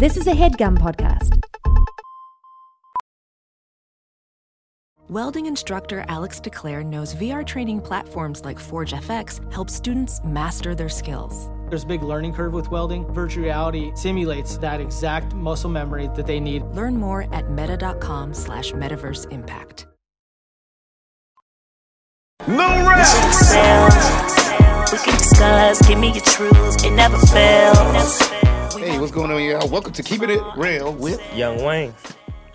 This is a headgum podcast. Welding instructor Alex DeClaire knows VR training platforms like Forge FX help students master their skills. There's a big learning curve with welding. Virtual reality simulates that exact muscle memory that they need. Learn more at meta.com slash metaverse impact. No rest. We can discuss, give me your truth, it never fails. Hey, what's going on, y'all? Welcome to Keeping It Rel with Young Wayne.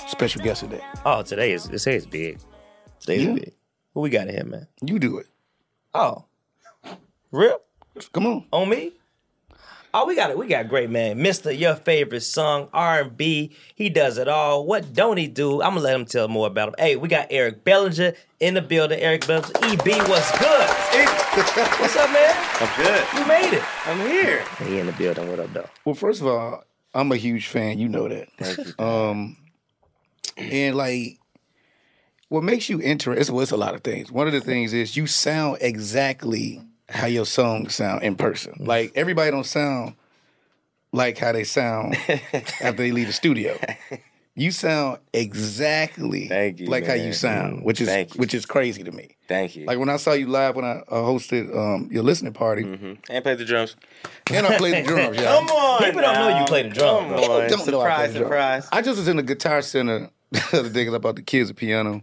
special guest today. Oh, today is today is big. Today's Yeah. big. Who we got in here, man? You do it. Oh, real Come on. on me? Oh, we got it. We got great man, Mister. Your favorite song, R and B. He does it all. What don't he do? I'm gonna let him tell more about him. Hey, we got Eric Bellinger in the building. Eric Bellinger, EB, what's good? What's up, man? I'm good. You made it. I'm here. He in the building. What up, though? Well, first of all, I'm a huge fan. You know that. Thank you. Um, and like, what makes you interesting? Well, it's a lot of things. One of the things is you sound exactly how your songs sound in person. Like everybody don't sound like how they sound after they leave the studio. You sound exactly Thank you, like how you sound, which is Thank you. which is crazy to me. Thank you. Like when I saw you live when I uh, hosted um, your listening party, Mhm. And played the drums. and I played the drums. Yeah, Come on. People don't know you play the drums, Come. People on. don't know I play surprise, the drums. surprise. I just was in the guitar center the other day because I bought the kids a piano.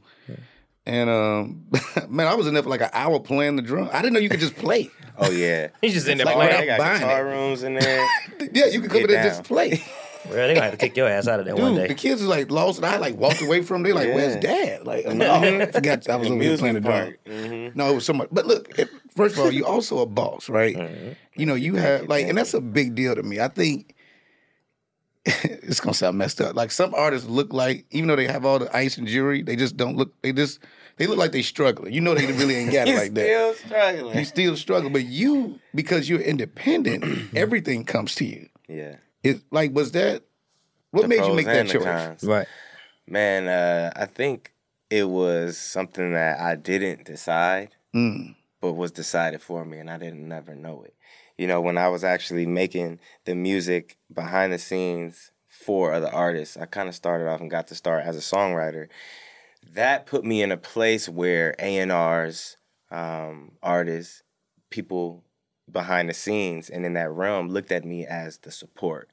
And um, man, I was in there for like an hour playing the drum. I didn't know you could just play. Oh yeah. He's just in there Like, playing. without They got guitar it. rooms in there. yeah, you can come Get in there and just play. Bro, they're gonna have to kick your ass out of there one Dude, day. the kids are like lost, and I like walked away from them. They like, "Where's dad?" Like, I'm like, oh, I forgot I was over here playing the drum. part. Mhm. No, it was so much. But look, it- first of all, you also a boss, right? You know, you have like, and that's a big deal to me. I think it's gonna sound messed up. Like some artists look like, even though they have all the ice and jewelry, they just don't look. They just they look like they struggling. You know, they really ain't got it like that. still struggling. You still struggle, but you because you're independent, everything comes to you. yeah. It like was that. What The made you make that choice? cons. Right. Man, uh, I think it was something that I didn't decide, Mm. but was decided for me, and I didn't never know it. You know, when I was actually making the music behind the scenes for other artists, I kind of started off and got to start as a songwriter. That put me in a place where A&Rs, um, artists, people behind the scenes and in that realm looked at me as the support,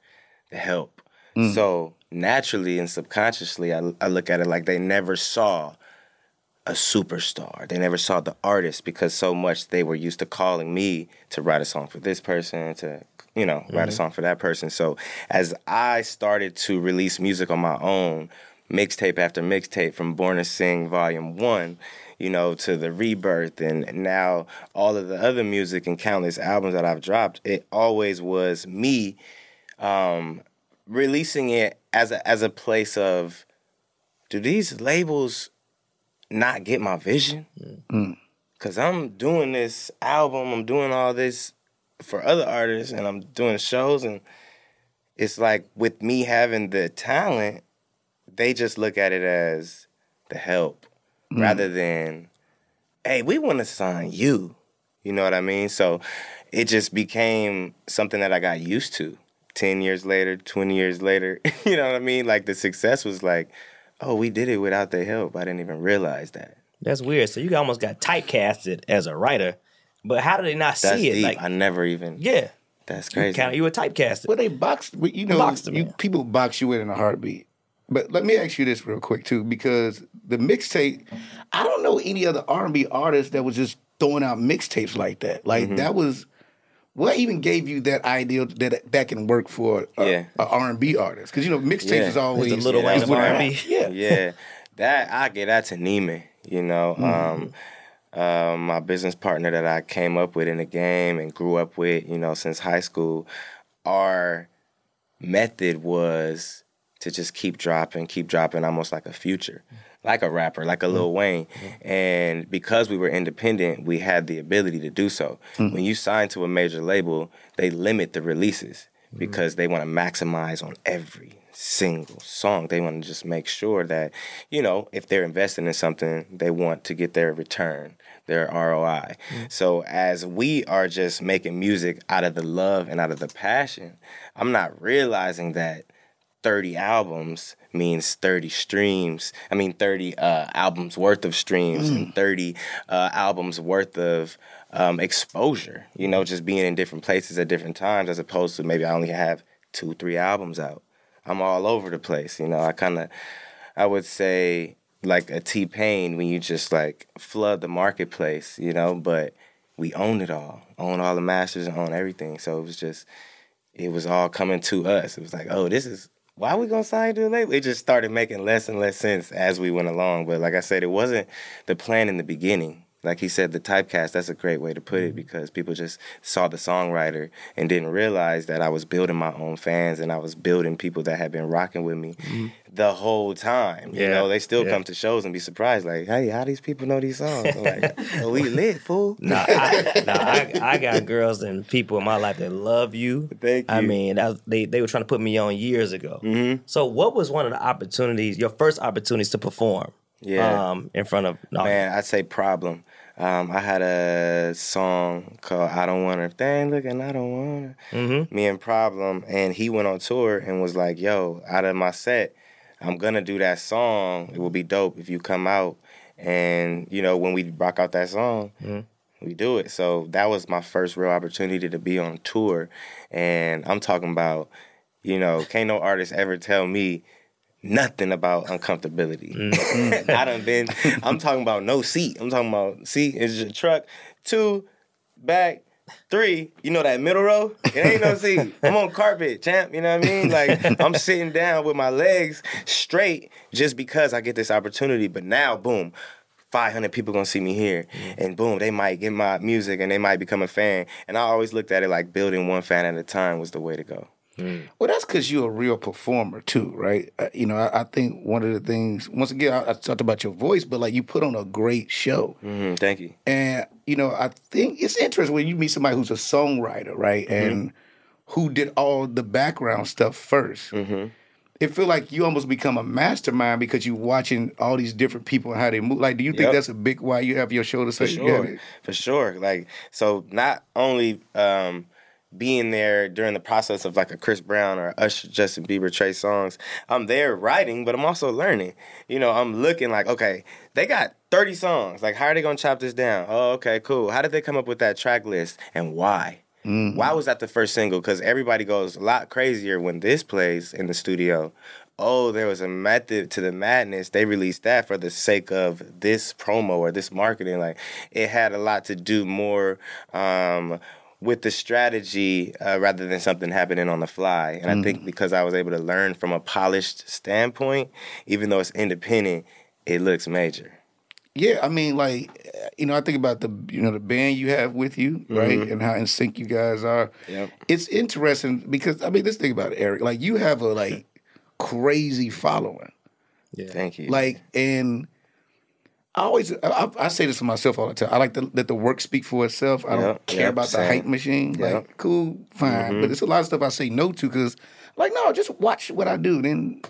the help. Mm. So naturally and subconsciously, I, I look at it like they never saw a superstar. They never saw the artist because so much they were used to calling me to write a song for this person, to you know, write a mm-hmm. song for that person. So as I started to release music on my own, mixtape after mixtape from Born to Sing Volume One, you know, to the Rebirth, and now all of the other music and countless albums that I've dropped, it always was me um, releasing it as a as a place of, do these labels not get my vision? Cause I'm doing this album, I'm doing all this for other artists, and I'm doing shows, and it's like with me having the talent, they just look at it as the help Mm. rather than, hey, we want to sign you. You know what I mean? So it just became something that I got used to. 10 years later, 20 years later, you know what I mean? Like the success was like, oh, we did it without their help. I didn't even realize that. That's weird. So you almost got typecasted as a writer, but how do they not That's see it? deep. Like, I never even. yeah, That's you crazy. kind of you were typecasted. Well, they boxed. You know, Boxed them you, in. people box you in in a heartbeat. But let me ask you this real quick too, because the mixtape, I don't know any other R and B artist that was just throwing out mixtapes like that. Like Mm-hmm. that was what even gave you that idea that that can work for a, Yeah. a R and B artist? Because you know mixtapes Yeah. is always It's the Lil Wayne is of what it R&B. Yeah, yeah, that I get that to Neiman. You know, um, uh, my business partner that I came up with in the game and grew up with, you know, since high school. Our method was to just keep dropping, keep dropping, almost like a future, like a rapper, like a mm-hmm. Lil Wayne. Mm-hmm. And because we were independent, we had the ability to do so. Mm-hmm. When you sign to a major label, they limit the releases because they want to maximize on every single song. They want to just make sure that, you know, if they're investing in something, they want to get their return, their ROI. So as we are just making music out of the love and out of the passion, I'm not realizing that 30 albums means 30 streams. I mean, 30 uh, albums worth of streams and 30 uh, albums worth of um, exposure, you know, just being in different places at different times as opposed to maybe I only have two, three albums out. I'm all over the place, you know. I kind of, I would say, like a T Pain when you just like flood the marketplace, you know, but we own it all, own all the masters and own everything. So it was just, it was all coming to us. It was like, oh, this is why we gonna sign to a label. It just started making less and less sense as we went along. But like I said, it wasn't the plan in the beginning. Like he said, the typecast, that's a great way to put Mm-hmm. it because people just saw the songwriter and didn't realize that I was building my own fans and I was building people that had been rocking with me the whole time. You Mm-hmm. Yeah, know, they still yeah. come to shows and be surprised, like, hey, how these people know these songs? I'm like, oh, we lit, fool. Nah, I, nah, I, I got girls and people in my life that love you. Thank you. I mean, was- they they were trying to put me on years ago. Mm-hmm. So, what was one of the opportunities, your first opportunities to perform? Yeah. Um, in front of no, Man, I'd say problem. Um, I had a song called "I Don't Want Her." They ain't looking, I don't want her. Mm-hmm. Me and Problem, and he went on tour and was like, "Yo, out of my set, I'm gonna do that song. It will be dope if you come out." And you know, when we rock out that song, we do it. So that was my first real opportunity to be on tour, and I'm talking about, you know, can't no artist ever tell me nothing about uncomfortability. Mm-hmm. I done been. I'm talking about no seat. I'm talking about seat is your truck. Two, back. Three, you know that middle row? It ain't no seat. I'm on carpet, champ. You know what I mean? Like I'm sitting down with my legs straight just because I get this opportunity. But now, boom, 500 people gonna see me here, mm. and boom, they might get my music and they might become a fan. And I always looked at it like building one fan at a time was the way to go. Well, that's because you're a real performer too, right? Uh, you know, I, I think one of the things, once again, I, I talked about your voice, but like you put on a great show. hmm thank you. And, you know, I think it's interesting when you meet somebody who's a songwriter, right? And who did all the background stuff 1st It feel like you almost become a mastermind because you're watching all these different people and how they move. Like, do you think Yep. that's a big why you have your shoulder for so you sure, for sure. Like so, not only um, being there during the process of like a Chris Brown or Usher, Justin Bieber, Trey Songz, I'm there writing, but I'm also learning. You know, I'm looking like, okay, they got 30 songs. Like, how are they gonna chop this down? Oh, okay, cool. How did they come up with that track list and why? Why was that the first single? Because everybody goes a lot crazier when this plays in the studio. Oh, there was a method to the madness. They released that for the sake of this promo or this marketing. Like it had a lot to do more um, with the strategy uh, rather than something happening on the fly. And I think because I was able to learn from a polished standpoint, even though it's independent, it looks major. Yeah, I mean, like, you know, I think about the you know the band you have with you, right, and how in sync you guys are. Yep. It's interesting because I mean, let's think about it, Eric. Like, you have a like crazy following, Yeah. Thank you. like, and I always I, I- say this to myself all the time. I like to let the work speak for itself. I don't care yep, about the hype machine. Yep. Like, cool, fine, mm-hmm. but it's a lot of stuff I say no to because, like, no, just watch what I do, then.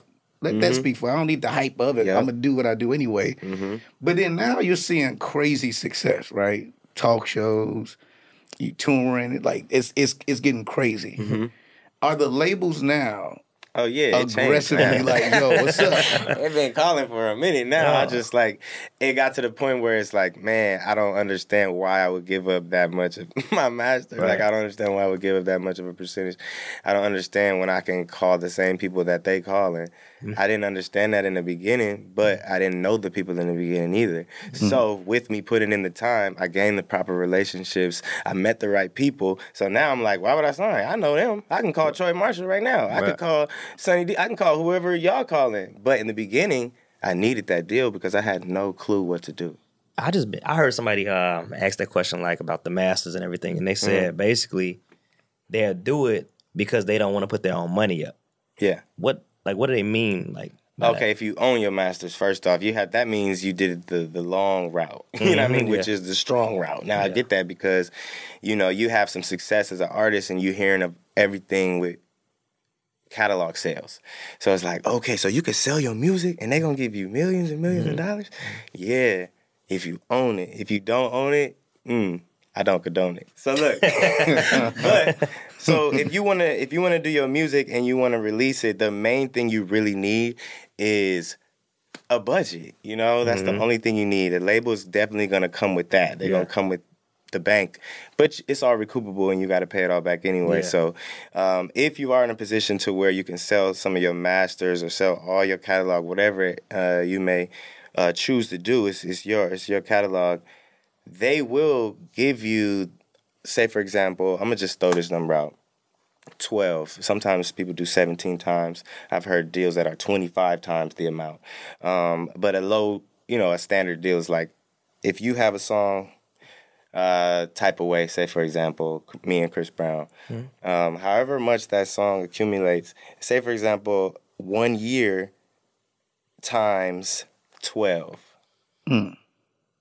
Let that mm-hmm. speak for. I don't need the hype of it. Yep. I'm gonna do what I do anyway. Mm-hmm. But then now you're seeing crazy success, right? Talk shows, you touring, it like it's it's it's getting crazy. Are the labels now oh yeah, aggressively like, yo, what's up? They've been calling for a minute now. I just like it got to the point where it's like, man, I don't understand why I would give up that much of my master. Like I don't understand why I would give up that much of a percentage. I don't understand when I can call the same people that they calling. Mm-hmm. I didn't understand that in the beginning, but I didn't know the people in the beginning either. Mm-hmm. So with me putting in the time, I gained the proper relationships. I met the right people. So now I'm like, why would I sign? I know them. I can call Troy Marshall right now. I Right. could call Sonny D. I can call whoever y'all calling. But in the beginning, I needed that deal because I had no clue what to do. I just I heard somebody um, ask that question like about the masters and everything, and they mm-hmm. said basically they'll do it because they don't want to put their own money up. Yeah. What like what do they mean? Like Okay, if you own your masters, first off, you have that means you did the the long route. you know what I mean, Mhm, which is the strong route. Now I get that because, you know, you have some success as an artist and you're hearing of everything with catalog sales. So it's like, okay, so you can sell your music and they're gonna give you millions and 1000000s of dollars? Yeah, if you own it. If you don't own it, mm, I don't condone it. So look, but so if you wanna if you wanna do your music and you wanna release it, the main thing you really need is a budget. You know, that's the only thing you need. The label's definitely gonna come with that. They're Yeah. gonna come with the bank, but it's all recoupable and you got to pay it all back anyway. Yeah. So, um, if you are in a position to where you can sell some of your masters or sell all your catalog, whatever uh, you may uh, choose to do, it's, it's your it's your catalog. They will give you, say for example, I'm gonna just throw this number out. 12. Sometimes people do 17 times. I've heard deals that are 25 times the amount. Um, but a low, you know, a standard deal is like if you have a song uh, type of way, say for example, me and Chris Brown, um, however much that song accumulates, say for example, one year times 12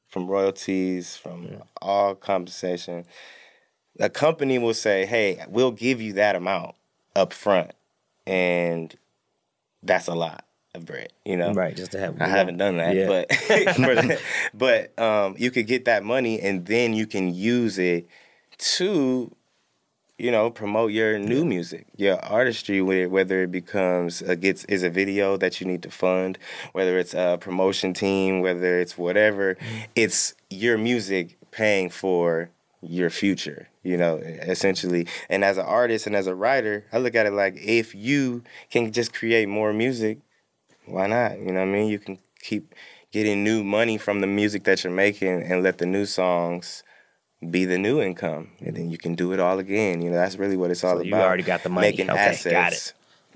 from royalties, from all compensation a company will say, "Hey, we'll give you that amount up front," and that's a lot of bread, you know. Right, just to have. I haven't done that, Yeah. but but um, you could get that money and then you can use it to, you know, promote your new music, your artistry. Whether it becomes gets is a video that you need to fund, whether it's a promotion team, whether it's whatever, it's your music paying for your future. You know, essentially. And as an artist and as a writer, I look at it like if you can just create more music why not? You know what I mean? You can keep getting new money from the music that you're making and let the new songs be the new income. And then you can do it all again. You know, that's really what it's all So about. you already got the money. Making Okay, assets. got it.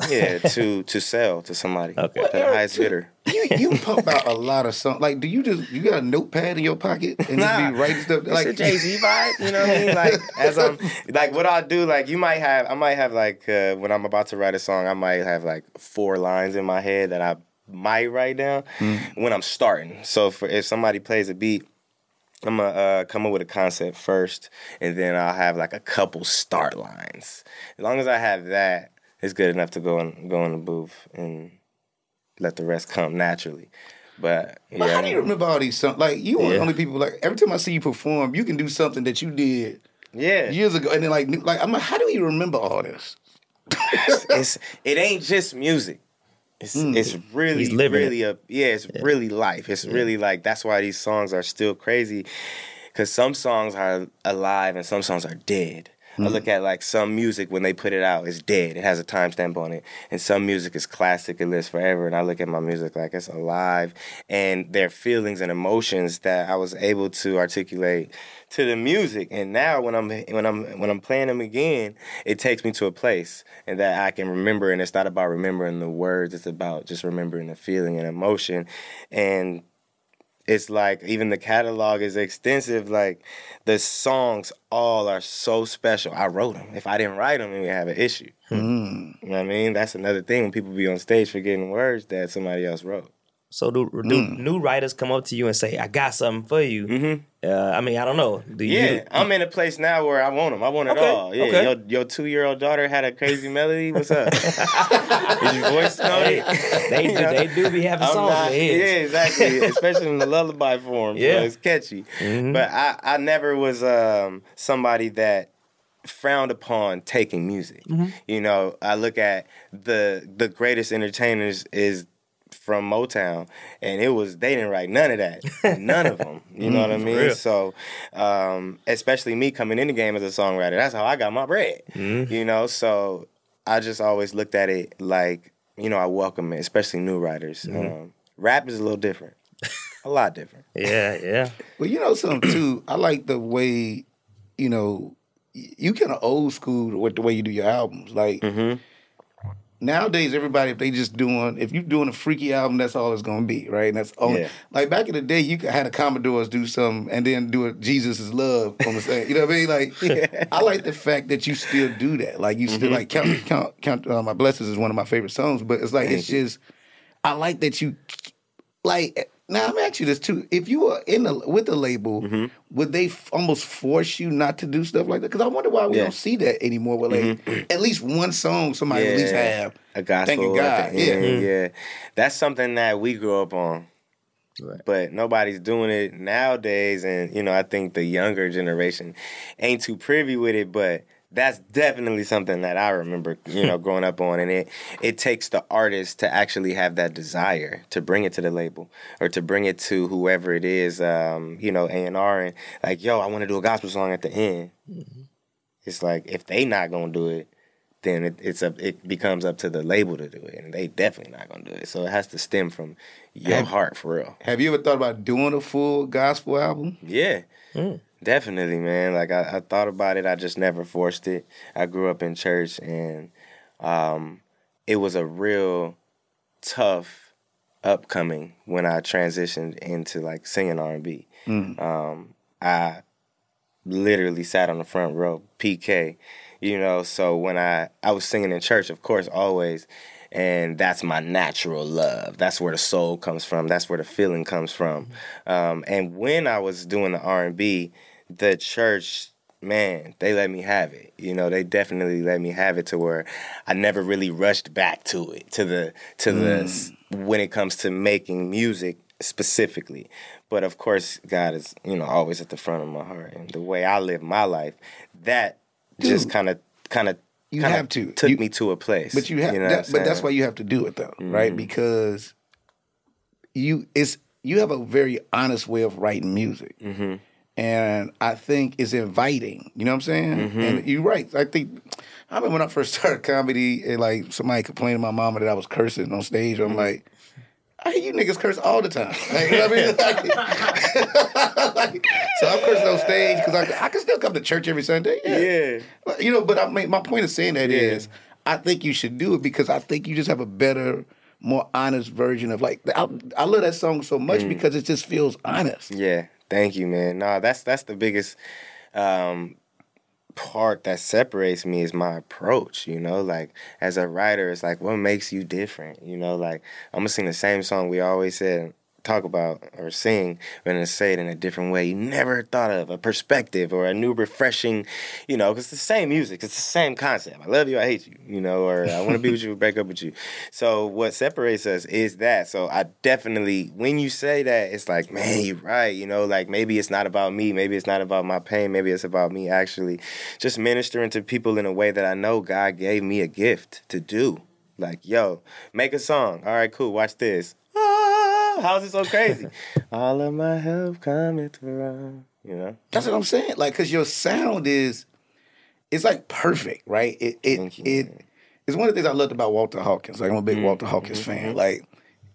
Yeah, to to sell to somebody. Okay. To the highest bidder. You you pump out a lot of songs. Like, do you just you got a notepad in your pocket and Nah. just be writing stuff? Like Like it's a Jay Z vibe, you know what I mean? Like as I'm like what I'll do, like you might have I might have like uh, when I'm about to write a song, I might have like four lines in my head that I might write down when I'm starting. So for if somebody plays a beat, I'm gonna uh, come up with a concept first, and then I'll have like a couple start lines. As long as I have that, it's good enough to go in go in the booth and let the rest come naturally. But yeah, But how do you remember all these songs? Like you one of the only people. Like every time I see you perform, you can do something that you did yeah, years ago, and then like like I'm like, how do you remember all this? it's it ain't just music. It's hmm. it's really He's living really a yeah. It's really life. It's really like that's why these songs are still crazy, because some songs are alive and some songs are dead. I mm-hmm. look at like some music when they put it out, it's dead. It has a timestamp on it, and some music is classic. It lives forever. And I look at my music like it's alive, and their feelings and emotions that I was able to articulate to the music. And now when I'm when I'm when I'm playing them again, it takes me to a place and that I can remember. And it's not about remembering the words; it's about just remembering the feeling and emotion. And it's like even the catalog is extensive. Like the songs all are so special. I wrote them. If I didn't write them, then we have an issue. You know what I mean? That's another thing when people be on stage forgetting words that somebody else wrote. So do, do new writers come up to you and say, "I got something for you"? Mm-hmm. Uh, I mean, I don't know. Do you? Yeah, I'm in a place now where I want them. I want it Okay, all. Yeah, okay. your, your two year old daughter had a crazy melody. What's up? Is your voice They, tone? they, do, they do be having I'm songs not, yeah, exactly. Especially in the lullaby form. Yeah. so it's catchy. Mm-hmm. But I, I never was um, somebody that frowned upon taking music. Mm-hmm. You know, I look at the the greatest entertainers is from Motown, and it was they didn't write none of that, none of them. You know what I mean? Mm, real. So, um, especially me coming in the game as a songwriter, that's how I got my bread. Mm-hmm. You know, so I just always looked at it like you know I welcome it, especially new writers. Mm-hmm. Um, rap is a little different, a lot different. Yeah, yeah. Well, you know something too. I like the way, you know, you kind of old school with the way you do your albums. Like Mm-hmm. Nowadays, everybody if they just doing if you're doing a freaky album, that's all it's gonna be, right? And that's only Yeah. like back in the day, you had the Commodores do something and then do a Jesus is love on the same. You know what I mean? Like I like the fact that you still do that. Like you Mm-hmm. still like count count count. Uh, My blessings is one of my favorite songs, but it's like it's just I like that you like now I'm asking you this too. If you were in the with the label, Mm-hmm. would they f- almost force you not to do stuff like that? Because I wonder why we Yeah. don't see that anymore. With like at least one song somebody at least have a gospel. Thanking at God. the Yeah. end, yeah. That's something that we grew up on. But nobody's doing it nowadays, and you know I think the younger generation ain't too privy with it. But that's definitely something that I remember, you know, growing up on, and it it takes the artist to actually have that desire to bring it to the label or to bring it to whoever it is, um, you know, A and R, and like, yo, I want to do a gospel song at the end. It's like if they not gonna do it, then it, it's up. It becomes up to the label to do it, and they definitely not gonna do it. So it has to stem from your Have- heart for real. Have you ever thought about doing a full gospel album? Yeah, definitely, man. Like I, I thought about it, I just never forced it. I grew up in church, and um, it was a real tough upcoming when I transitioned into like singing R and B. Um, I literally sat on the front row, PK, you know. So when I I was singing in church, of course, always, and that's my natural love. That's where the soul comes from. That's where the feeling comes from. Um, and when I was doing the R and B, the church. Man, they let me have it. You know, they definitely let me have it to where I never really rushed back to it, to the to the when it comes to making music specifically. But of course, God is, you know, always at the front of my heart. And the way I live my life, that just kind of, kind of, You have to. took You- me to a place. But you have, know that, but that's why you have to do it though, Mm-hmm. right? Because you it's you have a very honest way of writing music, Mm-hmm. And I think it's inviting. You know what I'm saying? Mm-hmm. And you're right. I think I remember when I first started comedy, and like somebody complained to my mama that I was cursing on stage. Mm-hmm. I'm like. I hear you niggas curse all the time. Like, you know what I mean? Like, so I'm cursing on stage because I, I can still come to church every Sunday. Yeah. You know, but I mean, my point of saying that is, Yeah. I think you should do it because I think you just have a better, more honest version of like. I, I love that song so much because it just feels honest. Yeah, thank you, man. No, that's that's the biggest um, part that separates me is my approach. You know, like as a writer, it's like what makes you different. You know, like I'm gonna sing the same song we always said talk about or sing, but gonna say it in a different way you never thought of, a perspective or a new refreshing. You know, 'cause it's the same music, it's the same concept. I love you, I hate you. You know, or I want to be with you, break up with you. So what separates us is that. So I definitely, when you say that, it's like, man, you're right. You know, like maybe it's not about me. Maybe it's not about my pain. Maybe it's about me actually just ministering to people in a way that I know God gave me a gift to do. Like, yo, make a song. All right, cool. Watch this. Ah, how's it so crazy? All of my help cometh from. You know. That's what I'm saying. Like, cause your sound is, it's like perfect, right? It it Thank you, it man. Mm-hmm. it's one of the things I loved about Walter Hawkins. Like, I'm a big Walter Hawkins fan. Like.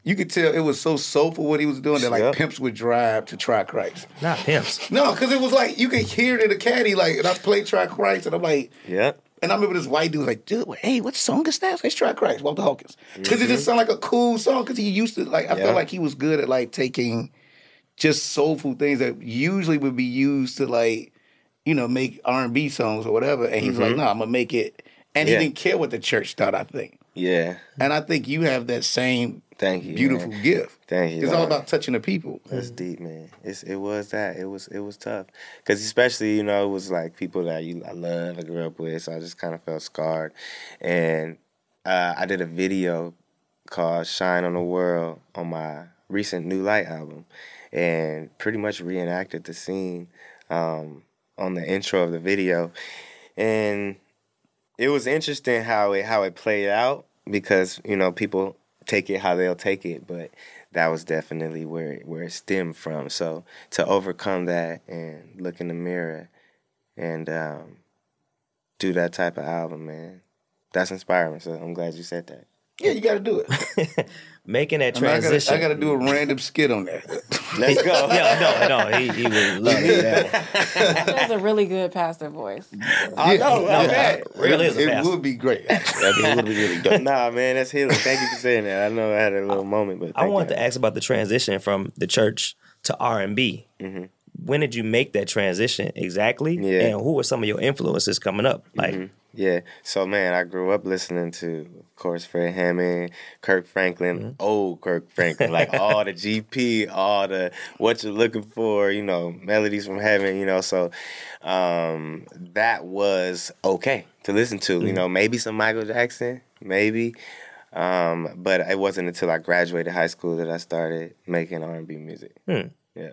You could tell it was so soulful what he was doing that like Yep. pimps would drive to try Christ. Not pimps. No, because it was like you could hear it in the caddy, like, and I played Try Christ, and I'm like, Yep. And I remember this white dude was like, dude, hey, what song is that? Let's try Christ, Walter Hawkins. Because it Mm-hmm. just sounded like a cool song, because he used to, like, I Yeah. felt like he was good at, like, taking just soulful things that usually would be used to, like, you know, make R&B songs or whatever. And he's like, no, I'm going to make it. And Mm-hmm. Yeah. he didn't care what the church thought, I think. Yeah. And I think you have that same Thank you. beautiful man. gift. Thank you, It's all about touching the people. That's deep, man. It's it was that. It was it was tough because especially you know it was like people that you I love I grew up with, so I just kind of felt scarred. And uh, I did a video called "Shine on the World" on my recent New Light album, and pretty much reenacted the scene um, on the intro of the video, and it was interesting how it how it played out because you know people take it how they'll take it, but that was definitely where it, where it stemmed from. So to overcome that and look in the mirror and um, do that type of album, man, that's inspiring. So I'm glad you said that. Yeah, you got to do it. Making that I, mean, I gotta- transition. I got to do a random skit on that. Let's go. yeah, no, no, he, he would love it. He has a really good pastor voice. I know. Yeah. okay. Really is a it pastor. would be great. Actually. I mean, it would be really dope. Nah, man, that's healing. Thank you for saying that. I know I had a little moment, but I thank wanted you. to ask about the transition from the church to R and B. When did you make that transition exactly? Mm-hmm. Yeah. And who were some of your influences coming up? Like, Yeah. So man, I grew up listening to, of course, Fred Hammond, Kirk Franklin, old Kirk Franklin, like all the GP, all the what you're looking for, you know, melodies from heaven, you know. So um, that was okay to listen to. You know, maybe some Michael Jackson, maybe. Um, but it wasn't until I graduated high school that I started making R and B music. Hmm. Yeah.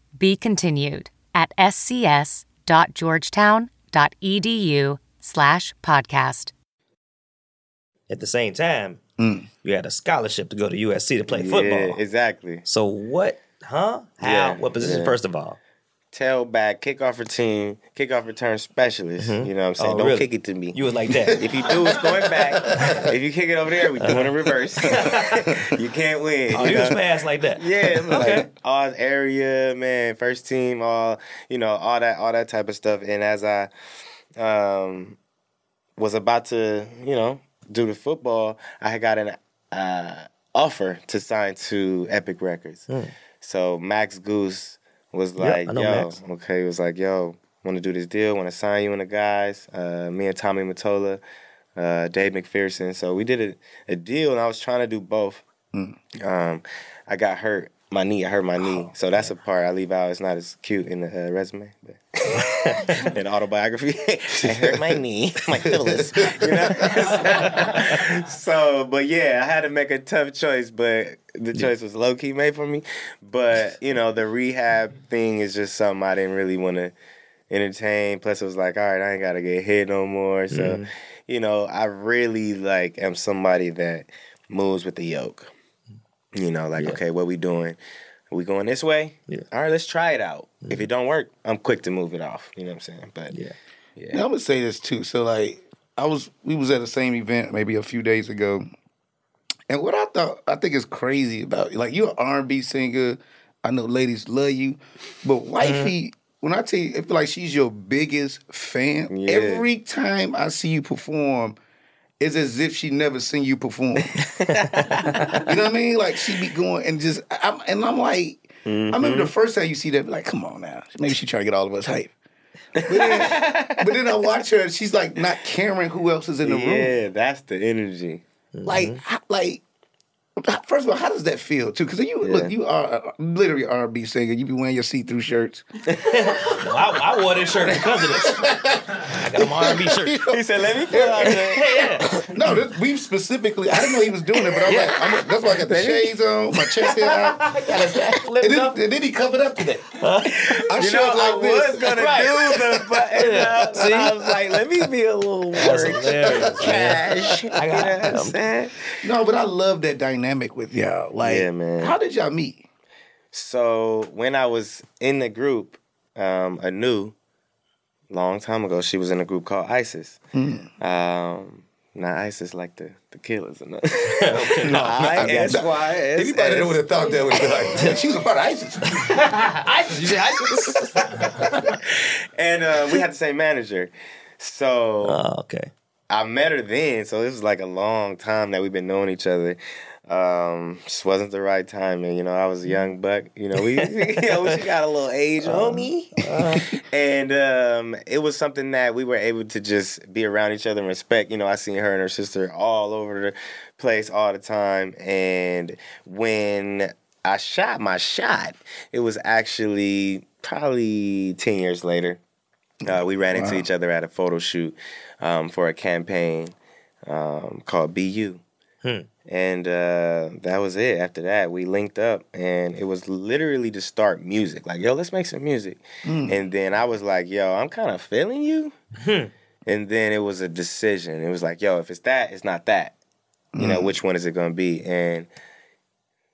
Be continued at scs.georgetown.edu slash podcast. At the same time, Mm. you had a scholarship to go to USC to play football. Exactly. So what? Huh? How? Yeah, what position? yeah. First of all, Tailback, kickoff return, kickoff return specialist. You know what I'm saying? Oh, Don't really? kick it to me. you was like that. if you do, it's going back. if you kick it over there, we doing a reverse. you can't win. oh, you you was fast like that. Yeah, Okay. like all area, man, first team, all you know, all that, all that type of stuff. And as I um, was about to, you know, do the football, I got an uh, offer to sign to Epic Records. So Max Gousse was like, know "Yo, Max. okay," was like, "Yo, want to do this deal? Want to sign you and the guys? Uh, me and Tommy Mottola, uh, Dave McPherson. So we did a, a deal, and I was trying to do both. Um, I got hurt. My knee, I hurt my knee. So that's a part I leave out. It's not as cute in the uh, resume, but in autobiography, I hurt my knee, my Phyllis. You know. so, but yeah, I had to make a tough choice, but the choice was low key made for me. But you know, the rehab thing is just something I didn't really want to entertain. Plus, it was like, all right, I ain't gotta get hit no more. So, you know, I really like am somebody that moves with the yoke. You know, like, okay, what we doing? we going this way? Yeah. All right, let's try it out. If mm-hmm. it don't work, I'm quick to move it off. You know what I'm saying? But Yeah. yeah. Now I'm gonna say this too. So like, I was we was at the same event maybe a few days ago, and what I thought I think is crazy about like you're an R&B singer. I know ladies love you, but wifey. Mm-hmm. When I tell you, I feel like she's your biggest fan. Yeah. Every time I see you perform, it's as if she never seen you perform. you know what I mean? Like she be going and just, I'm, and I'm like, I remember the mm-hmm. first time you see that, like, come on now, maybe she trying to get all of us hype. But then, but then I watch her, and she's like not caring who else is in the room. yeah, that's the energy. Like, mm-hmm. how, like, first of all, how does that feel too? Because you Yeah. look, you are literally an R&B singer. You be wearing your see-through shirts. Well, I, I wore this shirt because of this. I got my R&B shirt. He said, "Let me feel out there." No, this, we specifically. I didn't know he was doing it, but I'm like, I'm, that's why I got the shades on, my chest hair out, and then, and then he covered up today. I You showed know, I like this. was gonna do the button up, but I was like, "Let me be a little That's more cash." I got you know what I'm saying? No, but I love that dynamic with y'all. Like, Yeah, man. how did y'all meet? So when I was in the group, um, a new long time ago, she was in a group called ISIS. Um, not ISIS like the the killers or nothing. I S Y S. Anybody that would have thought that would be like, she was a part of ISIS. ISIS. You say ISIS? And uh, we had the same manager. So Oh, okay. I met her then, so this was like a long time that we've been knowing each other. Um, just wasn't the right timing, you know. I was a young buck, you know. We, you know, she got a little age on me, and um, it was something that we were able to just be around each other and respect. You know, I seen her and her sister all over the place all the time, and when I shot my shot, it was actually probably ten years later. Uh, we ran into each other at a photo shoot um, for a campaign um, called BU. And uh, that was it. After that, we linked up, and it was literally to start music. Like, yo, let's make some music. And then I was like, yo, I'm kind of feeling you. and then it was a decision. It was like, yo, if it's that, it's not that. You know, Mm. which one is it gonna be? And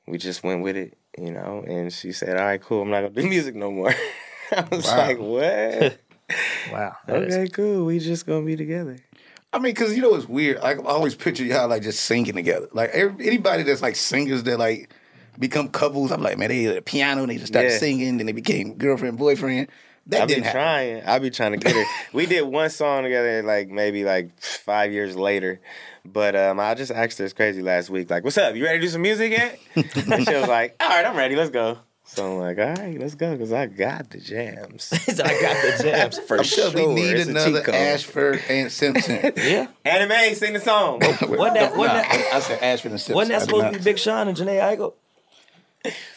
we just went with it, you know. And she said, "All right, cool. I'm not gonna do music no more." I was Wow. like, "What? Wow. that is- okay, cool. We just gonna be together." I mean, because you know it's weird. Like, I always picture y'all like just singing together. Like every, anybody that's like singers that like become couples, I'm like, man, they had a piano and they just started Yeah. singing, then they became girlfriend boyfriend. That I've been didn't happen. trying. I'll be trying to get her. we did one song together, like maybe like five years later. But um, I just asked her it's crazy last week, like, "What's up? You ready to do some music yet?" and she was like, "All right, I'm ready. Let's go." So I'm like, "All right, let's go," because I got the jams. I got the jams. For I'm sure, sure we need It's another. Ashford and Simpson. Yeah. Anime, sing the song. Wasn't that, wasn't Nah, that, I said Ashford and Simpson. wasn't that supposed to be Big Sean and Jhené Aiko?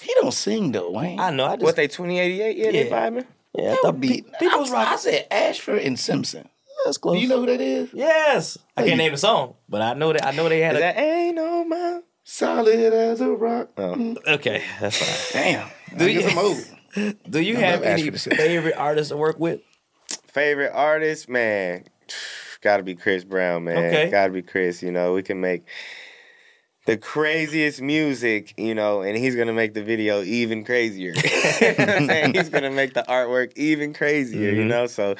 He don't sing though, Wayne. I know. I just what they Twenty88? Yeah, they Yeah. vibing. yeah, I That thought would be. pe- people was I, I said Ashford and Simpson. That's close. Do you know who that is? Yes, I can't name the song, but I know that I know they had Is a. that ain't no man? Solid as a rock. Oh. Okay, that's fine. Damn. Do you-. Do you have any Ashford and Simpson. favorite artists to work with? Favorite artist, man, gotta be Chris Brown, man. Okay. Gotta be Chris. You know, we can make the craziest music, you know, and he's gonna make the video even crazier. You know he's gonna make the artwork even crazier, you Mhm. know. So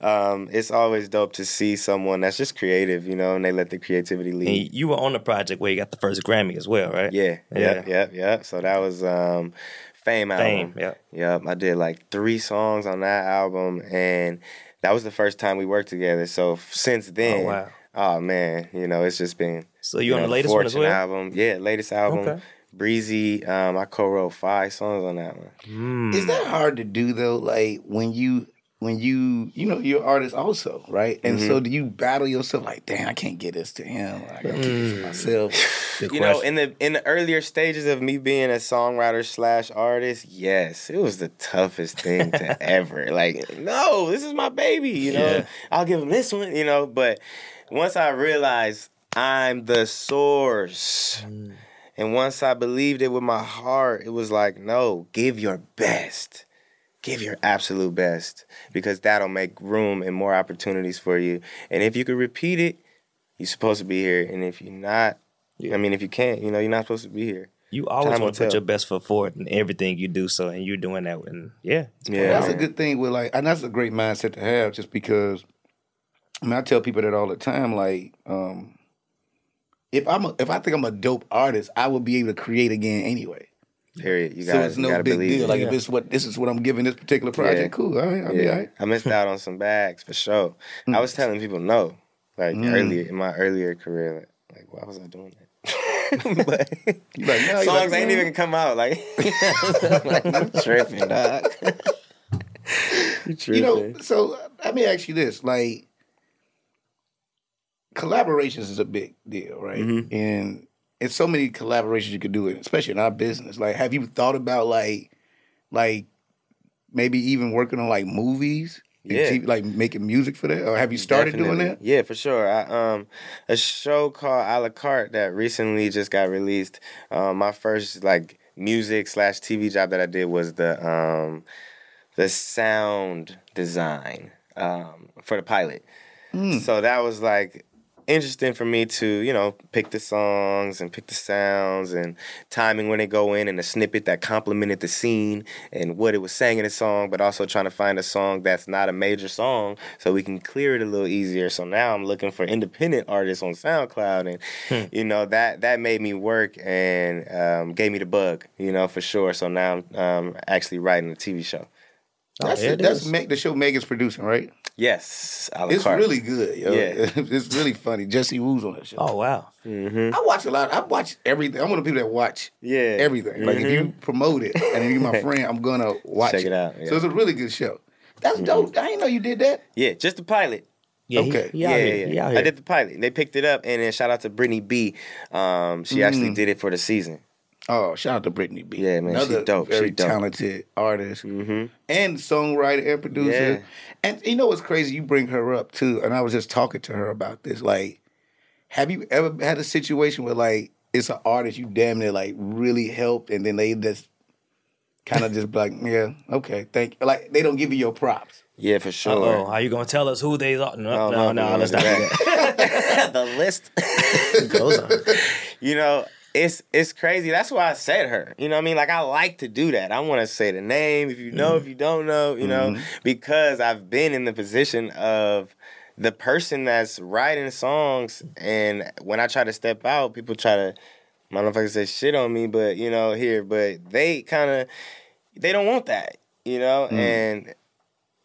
um, it's always dope to see someone that's just creative, you know, and they let the creativity lead. And you were on the project where you got the first Grammy as well, right? Yeah, Yeah. yeah, yeah, yeah. So that was um, Fame album. Fame, yeah. Yep, I did like three songs on that album, and that was the first time we worked together. So since then, Oh, wow. oh, man, you know, it's just been. So you on know, the latest one as Fortune well? Album, yeah, latest album. Okay. Breezy, um, I co-wrote five songs on that one. Mm. Is that hard to do though? Like when you when you you know you're an artist also, right? And Mm-hmm. so do you battle yourself like, damn, I can't get this to him. I gotta keep this Mm. to myself. Good you know, in the in the earlier stages of me being a songwriter slash artist, yes, it was the toughest thing to ever. Like, no, this is my baby. You know, Yeah. I'll give him this one. You know, but once I realized I'm the source, and once I believed it with my heart, it was like, no, give your best. Give your absolute best because that'll make room and more opportunities for you. And if you could repeat it, you're supposed to be here. And if you're not, I mean, if you can't, you know, you're not supposed to be here. You always Time want to put your best foot forward in everything you do. So, and you're doing that, and yeah, Yeah. That's a good thing with like, and that's a great mindset to have. Just because, I mean, I tell people that all the time. Like, um, if I'm a, if I think I'm a dope artist, I will be able to create again anyway. Period. You so got it's you no gotta big believe deal. it. Like if it's what this is what I'm giving this particular project, Yeah. cool. All right, I'll be all right. I missed out on some bags for sure. I was telling people no, like Mm. earlier in my earlier career. Like, like, why was I doing that? but like, no, songs like, ain't even come out. Like, like I'm tripping, dog. you tripping? You know, so let me ask you this: like, collaborations is a big deal, right? Mm-hmm. And it's so many collaborations you could do, it, especially in our business. Like, have you thought about like, like maybe even working on like movies? Yeah. TV like making music for that, or have you started doing that? Yeah, for sure. I um a show called A la carte that recently just got released. Um, my first like music slash TV job that I did was the um the sound design um for the pilot. So that was like interesting for me to, you know, pick the songs and pick the sounds and timing when they go in and a snippet that complemented the scene and what it was saying in the song, but also trying to find a song that's not a major song so we can clear it a little easier. So now I'm looking for independent artists on SoundCloud and you know that that made me work and um, gave me the bug, you know, for sure. So now I'm um, actually writing a TV show. That's there it. it That's. Meg, the show Megan's producing, right? Yes, a la It's carte. really good, yo. Yeah. it's really funny. Jesse Woo's on that show. Oh wow, mm-hmm. I watch a lot. I watch everything. I'm one of the people that watch Yeah. everything. Like if you mm-hmm. promote it and then you're my friend, I'm gonna watch Check it out, yeah. So it's a really good show. That's mm-hmm. dope. I didn't know you did that. Yeah, just the pilot. yeah, Okay. he, he out yeah, here, yeah, he I did the pilot. They picked it up, and then shout out to Brittany B. Um, she actually mm. did it for the season. Oh, shout out to Brittany B. Yeah, man, she Another dope. She Very dope. talented artist Mm-hmm. and songwriter and producer. Yeah. And you know what's crazy? You bring her up too, and I was just talking to her about this. Like, have you ever had a situation where like it's an artist you damn near like really helped, and then they just kind of just like, yeah, okay, thank. You. Like they don't give you your props. Yeah, for sure. Oh, are you gonna tell us who they are? No, No, no, no, no. let's won't not do do that. the list Goes on. you know, it's it's crazy. That's why I said her. You know what I mean? Like I like to do that. I want to say the name if you know, if mm. you don't know, you know, mm-hmm. because I've been in the position of the person that's writing songs and when I try to step out, people try to motherfuckers say shit on me, but you know, here, but they kind of they don't want that, you know, mm. and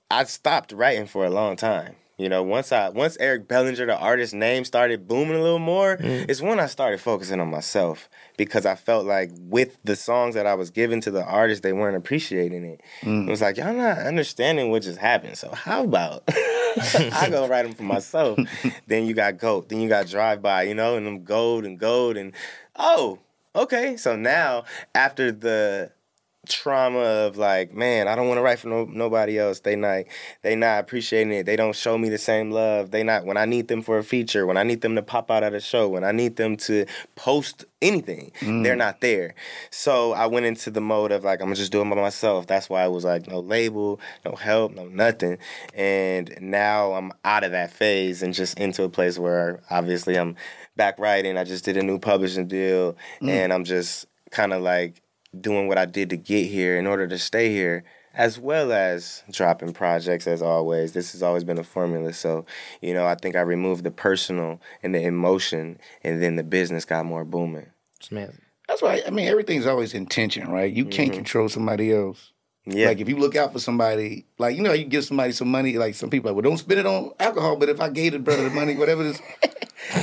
I stopped writing for a long time. You know, once I once Eric Bellinger, the artist name, started booming a little more, mm. it's when I started focusing on myself because I felt like with the songs that I was giving to the artists, they weren't appreciating it. Mm. It was like y'all not understanding what just happened. So how about I go write them for myself? then you got Goat, then you got Drive By, you know, and them Gold and Gold and oh, okay. So now after the trauma of like, man, I don't want to write for no, nobody else. They not they not appreciating it. They don't show me the same love. They not when I need them for a feature, when I need them to pop out at a show, when I need them to post anything, they're mm. not there. So I went into the mode of like I'm just doing it by myself. That's why I was like no label, no help, no nothing. And now I'm out of that phase and just into a place where obviously I'm back writing. I just did a new publishing deal mm. and I'm just kind of like doing what I did to get here in order to stay here, as well as dropping projects as always. This has always been a formula. So, you know, I think I removed the personal and the emotion, and then the business got more booming. Man, That's why I mean everything's always intention, right? You can't mm-hmm. control somebody else. Yeah. Like if you look out for somebody, like you know, you give somebody some money. Like some people, are like, well, don't spend it on alcohol. But if I gave the brother the money, whatever this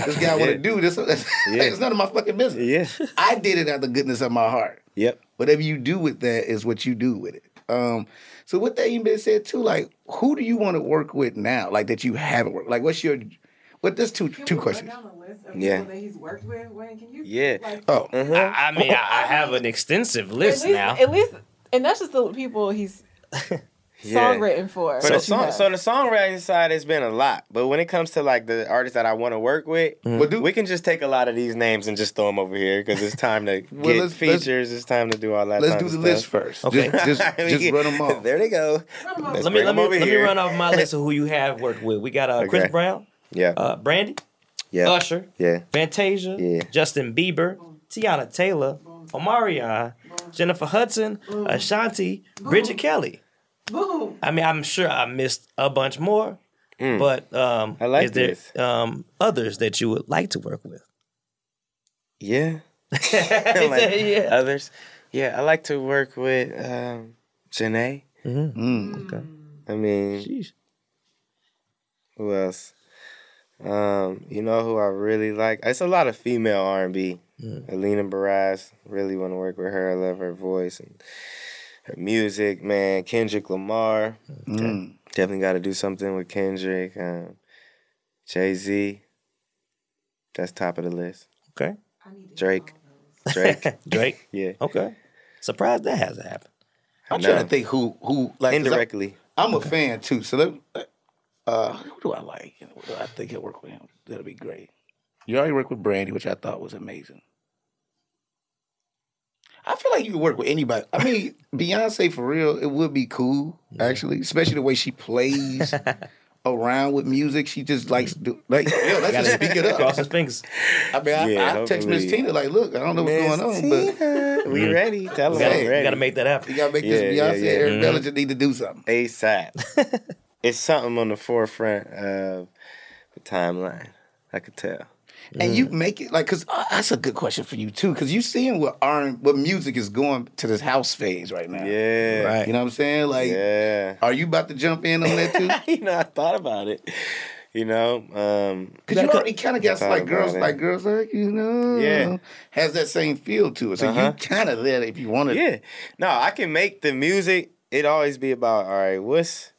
this guy want to do, this that's, it's none of my fucking business. yeah. I did it out of the goodness of my heart. Yep. Whatever you do with that is what you do with it. Um, so with that even being said too, like who do you want to work with now? Like that you haven't worked. Like what's your what? There's two two questions. Yeah. that he's worked with. Wayne, can you? Yeah. Like, Oh, I, I mean, I, I have an extensive at list least, now. at least, and that's just the people he's Yeah. songwritten for. So the song, so the songwriting side, it's been a lot. But when it comes to like the artists that I want to work with, Well, do- we can just take a lot of these names and just throw them over here because it's time to get let's- let's- features. it's time to do all that. let's do the stuff. list first. Okay. Just just, We just run them off. There they go. Let's let me let me over let me run off my list of who you have worked with. We got uh, Chris Brown, Yeah. uh, Brandy, yeah. Usher, Yeah. Fantasia, Yeah. Justin Bieber, Teyana Taylor, Omarion, Jennifer Hudson, Ashanti, Bridget Kelly. Boom. I mean, I'm sure I missed a bunch more, but um, I like is there um, others that you would like to work with? Yeah. Like said, yeah. Others. Yeah, I like to work with um, Jhené. Mm. Okay. I mean, Sheesh. who else? Um, you know who I really like? It's a lot of female R and B. Alina Baraz, really want to work with her. I love her voice and her music, man. Kendrick Lamar, Mm. definitely got to do something with Kendrick. Um, Jay Z, that's top of the list. Okay. Drake, Drake, Drake. yeah, Okay. Surprised that hasn't happened. I'm No. trying to think who who like 'cause I- indirectly. I'm a fan too. So let, uh, who do I like? Who do I think he'll work with him? That'll be great. You already worked with Brandy, which I thought was amazing. I feel like you could work with anybody. I mean, Beyonce for real, it would be cool actually, especially the way she plays around with music. She just likes to do like yo, let's just speak it up. Cross up. his fingers. I mean, I, Yeah, I text Miss. Tina like, look, I don't know what's going on, but we ready? Tell We them gotta, we we ready. gotta make that happen. you gotta make this Yeah, yeah, Beyonce yeah. Eric Mhm. Bellinger need to do something. ASAP. it's something on the forefront of the timeline. I could tell. And you make it like because that's a good question for you too because you seeing what R what music is going to this house phase right now. Yeah. Right. You know what I'm saying? Like, Yeah. are you about to jump in on that too? you know, I thought about it. You know, um, Because you already kind of got like girls, it. like girls like you know, Yeah. has that same feel to it. So Uh-huh. you kind of there if you want to. yeah. No, I can make the music. It always be about all right. What's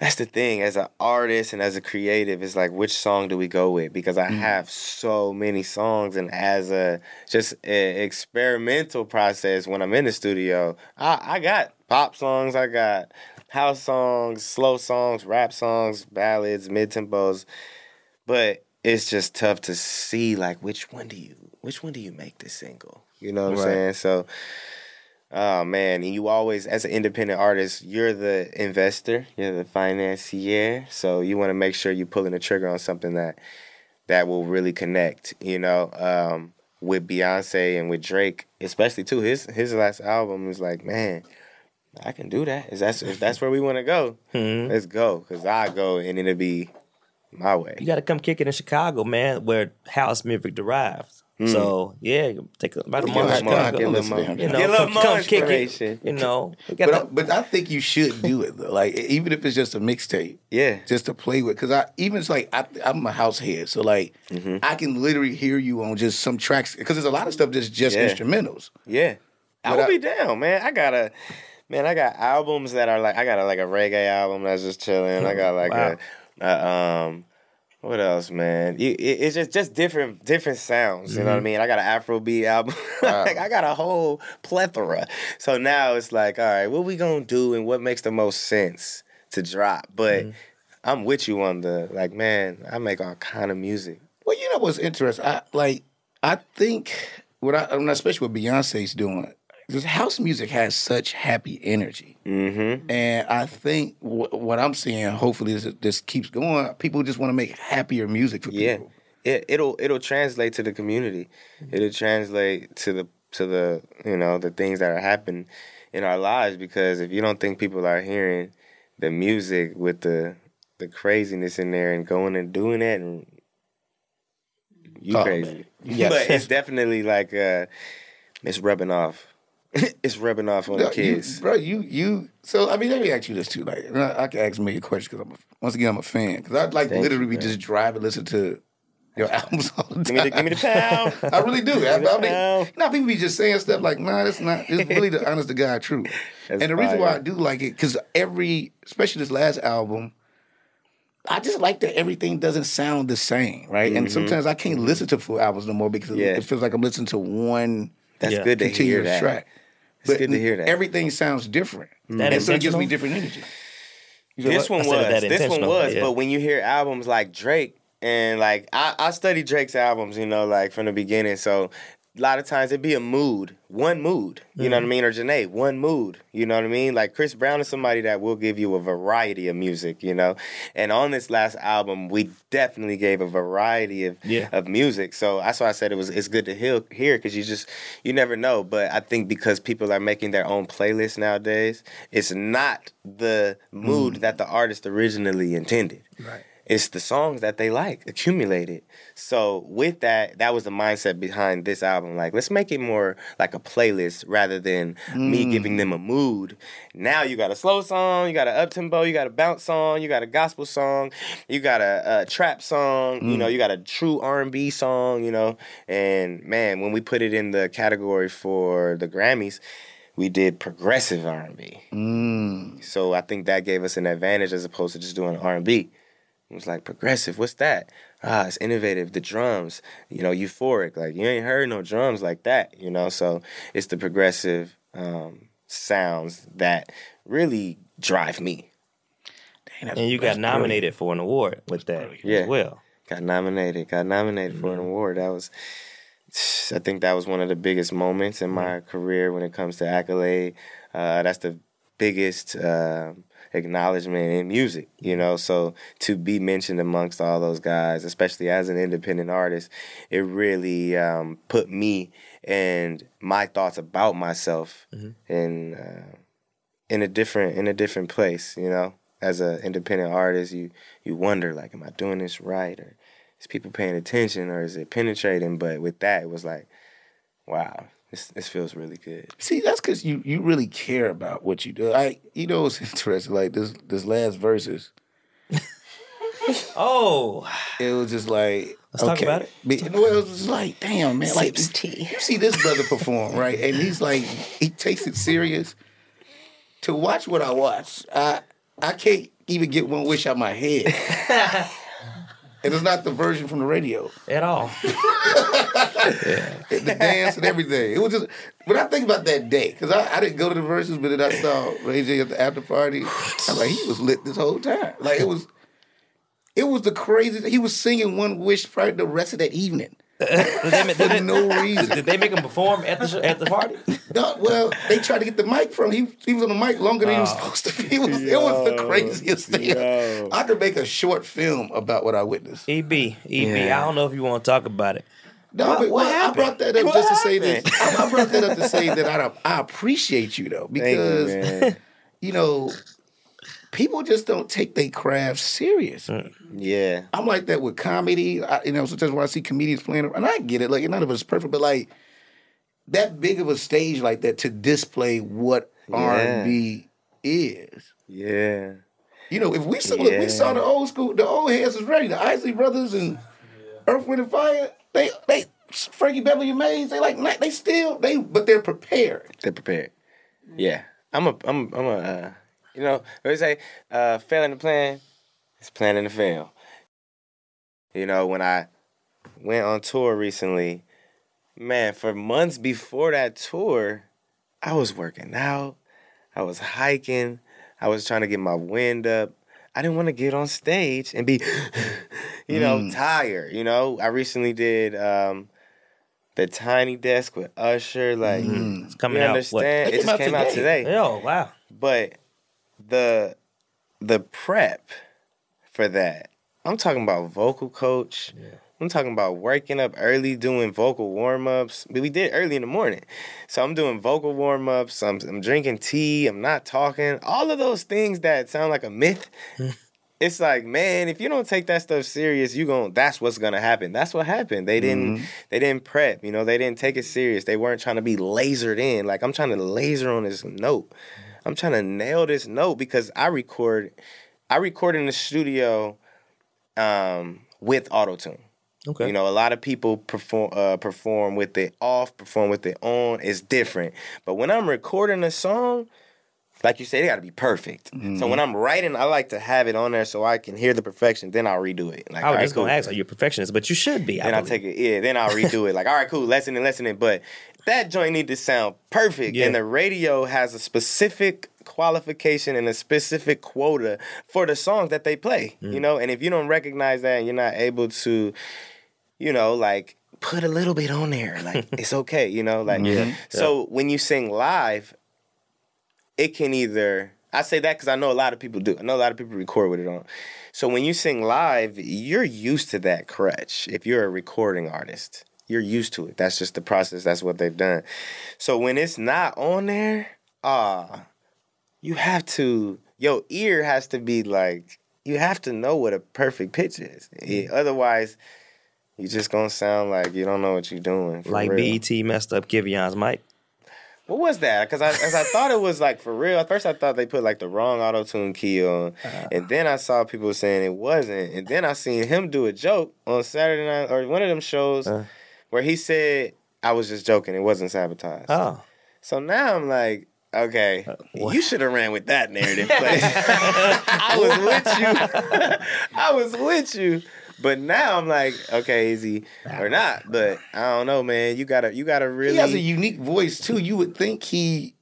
that's the thing as an artist and as a creative. It's like which song do we go with? Because I mm. have so many songs, and as a just a experimental process when I'm in the studio, I, I got pop songs. I got house songs, slow songs, rap songs, ballads, mid tempos. But it's just tough to see like which one do you which one do you make the single? You know what I'm saying? So Oh man, and you always, as an independent artist, you're the investor, you're the financier. So you want to make sure you're pulling the trigger on something that that will really connect. You know, um, with Beyonce and with Drake, especially too. His his last album is like, man, I can do that. Is that's if that's where we want to go, let's go. Cause I go and it'll be my way. You got to come kick it in Chicago, man, where house music derives. So yeah, take a, about a month. a little more- get a little more- You know, a little come, more come kick it. inspiration. You know, But I, the- but I think you should do it though. Like even if it's just a mixtape, Yeah. just to play with. Because I even it's like I, I'm a house head, so like Mm-hmm. I can literally hear you on just some tracks. Because there's a lot of stuff that's just Yeah. instrumentals. Yeah, I But would I- be down, man. I got a man. I got albums that are like I got a, like a reggae album that's just chilling. I got like Wow. a, a um. What else, man? You, it, it's just just different different sounds. You know what I mm-hmm. mean? I got an Afrobeat album. like, I got a whole plethora. So now it's like, all right, what we gonna do and what makes the most sense to drop? But mm-hmm. I'm with you on the like, man. I make all kind of music. Well, you know what's interesting? I like I think what I, especially what Beyonce's doing. Because house music has such happy energy, Mm-hmm. and I think wh- what I'm seeing, hopefully, this, this keeps going. People just want to make happier music for Yeah, people. it, it'll it'll translate to the community. It'll translate to the to the you know the things that are happening in our lives. Because if you don't think people are hearing the music with the the craziness in there and going and doing it, and you Oh, crazy. Yes. But it's definitely like uh, it's rubbing off. it's rubbing off on No, the kids. you, bro. You you. So I mean, let me ask you this too. Like, and I, I can ask me a million questions because I'm a, once again I'm a fan. Because I'd like Thank literally you, man. just drive and listen to your albums all the give me the time. give me the pound. I really do. I, I mean, now people be just saying stuff like, "Nah, that's not." It's really the honest to God truth. That's and the reason why. I do like it because every, especially this last album, I just like that everything doesn't sound the same, right? And sometimes I can't listen to full albums no more because Mm-hmm. Yeah. it feels like I'm listening to one That's Yeah. good to hear continuous that. track. It's good to hear that. Everything sounds different. Hmm. That and so it gives me different energy. You know This what? one I said was. that This one was. yeah. But when you hear albums like Drake and like I, I study Drake's albums, you know, like from the beginning. So a lot of times it'd be a mood, one mood. You know what I mm-hmm. mean? Or Jhené, one mood. You know what I mean? Like Chris Brown is somebody that will give you a variety of music. You know, and on this last album, we definitely gave a variety of Yeah. of music. So that's why I said it was it's good to hear hear because you just you never know. But I think because people are making their own playlists nowadays, it's not the mood mm. that the artist originally intended. Right. It's the songs that they like accumulated. So with that, that was the mindset behind this album. Like, let's make it more like a playlist rather than me giving mm. them a mood. Now you got a slow song, you got an up tempo, you got a bounce song, you got a gospel song, you got a, a trap song, you know, mm. you got a true R and B song, you know. And man, when we put it in the category for the Grammys, we did progressive R and B. Mm. So I think that gave us an advantage as opposed to just doing R and B. It was like progressive. What's that? Ah, it's innovative. The drums, you know, euphoric. Like you ain't heard no drums like that, you know. So it's the progressive um, sounds that really drive me. Dang, and you got that's nominated for an award with that Yeah. as well. Got nominated. Got nominated for an award. That was, I think that was one of the biggest moments in my career when it comes to accolade. Uh, that's the biggest um acknowledgement in music, you know. So to be mentioned amongst all those guys, especially as an independent artist, it really um, put me and my thoughts about myself in uh, in a different in a different place, you know. As an independent artist, you you wonder like, am I doing this right, or is people paying attention, or is it penetrating? But with that, it was like, wow, this this feels really good. See, that's because you you really care about what you do. I you know it's interesting. Like this this last Verzuz, Oh, it was just like Let's talk about it. But, you know, it was just like damn man, like you see this brother perform right, and he's like he takes it serious. To watch what I watch, I I can't even get one wish out my head. and it's not the version from the radio. at all. the dance and everything. It was just, but I think about that day because I, I didn't go to the Verzuz, but then I saw Ray J at the after party. I was like, he was lit this whole time. Like it was, it was the craziest. He was singing "One Wish" probably the rest of that evening. Did they, ma- did, for they, no reason. did they make him perform at the sh- at the party? No, well, they tried to get the mic from he. He was on the mic longer than he was Oh. supposed to be. It was, it was the craziest thing. yo. I could make a short film about what I witnessed. EB, EB. Yeah. I don't know if you want to talk about it. No, What- but what well, I brought that up What just to say happened? this. I, I brought that up to say that I, I appreciate you though Thank you, because man. you know people just don't take their craft serious. Yeah. I'm like that with comedy. I, you know, sometimes when I see comedians playing, and I get it, like none of us is perfect, but like that big of a stage like that to display what R and B is. Yeah. You know, if we saw look, we saw the old school, the old heads was ready, the Isley Brothers and Earth, Wind and Fire. They they Frankie Beverly and Maze. They like they still they but they're prepared. They're prepared. Yeah. I'm a I'm I'm a uh, you know, they say uh failing to plan is planning to fail. You know, when I went on tour recently, man, for months before that tour, I was working out, I was hiking, I was trying to get my wind up. I didn't want to get on stage and be, you know, tired. You know, I recently did um, the Tiny Desk with Usher. Like, It's coming you out. understand? It It just out came out today. today. Oh wow. But the the prep for that, I'm talking about vocal coach. I'm talking about working up early, doing vocal warm ups. But we did early in the morning, so I'm doing vocal warm ups. I'm, I'm drinking tea. I'm not talking. All of those things that sound like a myth. it's like, man, if you don't take that stuff serious, you gon' that's what's gonna happen. That's what happened. They didn't mm-hmm. they didn't prep, you know, they didn't take it serious. They weren't trying to be lasered in. Like I'm trying to laser on this note. I'm trying to nail this note because I record I record in the studio um with auto tune. Okay. You know, a lot of people perform uh, perform with it off, perform with it on. It's different. But when I'm recording a song, like you say, they got to be perfect. So when I'm writing, I like to have it on there so I can hear the perfection. Then I'll redo it. Like, I was all right, just gonna cool. ask, are you a perfectionist? But you should be. Then I'll take it. Yeah, then I'll redo it. Like, all right, cool, lesson and lesson it. But that joint need to sound perfect. Yeah. And the radio has a specific qualification and a specific quota for the songs that they play. Mm. You know, and if you don't recognize that and you're not able to, you know, like put a little bit on there, like it's okay, you know, like Yeah. so when you sing live, it can either I say that because I know a lot of people do. I know a lot of people record with it on. So when you sing live, you're used to that crutch. If you're a recording artist, you're used to it. That's just the process. That's what they've done. So when it's not on there, ah, you have to. Your ear has to be like. You have to know what a perfect pitch is. Yeah, otherwise, you're just gonna sound like you don't know what you're doing. for like real. BET messed up Giveon's mic. What was that? Because I, as I thought it was like for real. At first, I thought they put like the wrong auto tune key on, uh-huh. and then I saw people saying it wasn't, and then I seen him do a joke on Saturday night or one of them shows uh. where he said I was just joking. It wasn't sabotage. Oh. So now I'm like, okay, uh, you should have ran with that narrative. I was with you. I was with you. But now I'm like, okay, is he or not? But I don't know, man. You gotta, you gotta really. He has a unique voice too. You would think he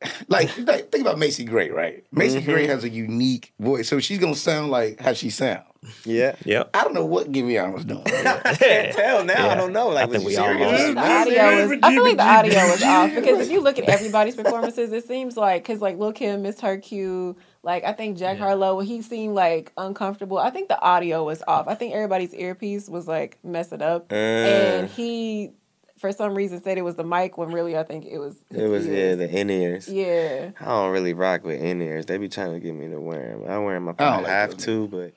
like, like think about Macy Gray, right? Macy Mm-hmm. Gray has a unique voice, so she's gonna sound like how she sound. yeah. Yep. I don't know what Giveon was doing. I can't tell now. I don't know. Like, I think was we you all serious? lost. The audio was. I feel like the audio was off because if you look at everybody's performances, it seems like because like Lil Kim missed her cue. Like I think Jack Harlow, when he seemed like uncomfortable. I think the audio was off. I think everybody's earpiece was like messing up, Uh. and he, for some reason, said it was the mic when really I think it was. It was yeah, the in ears. Yeah. I don't really rock with in ears. They be trying to get me to wear them. I wear them. I I don't like have those to, but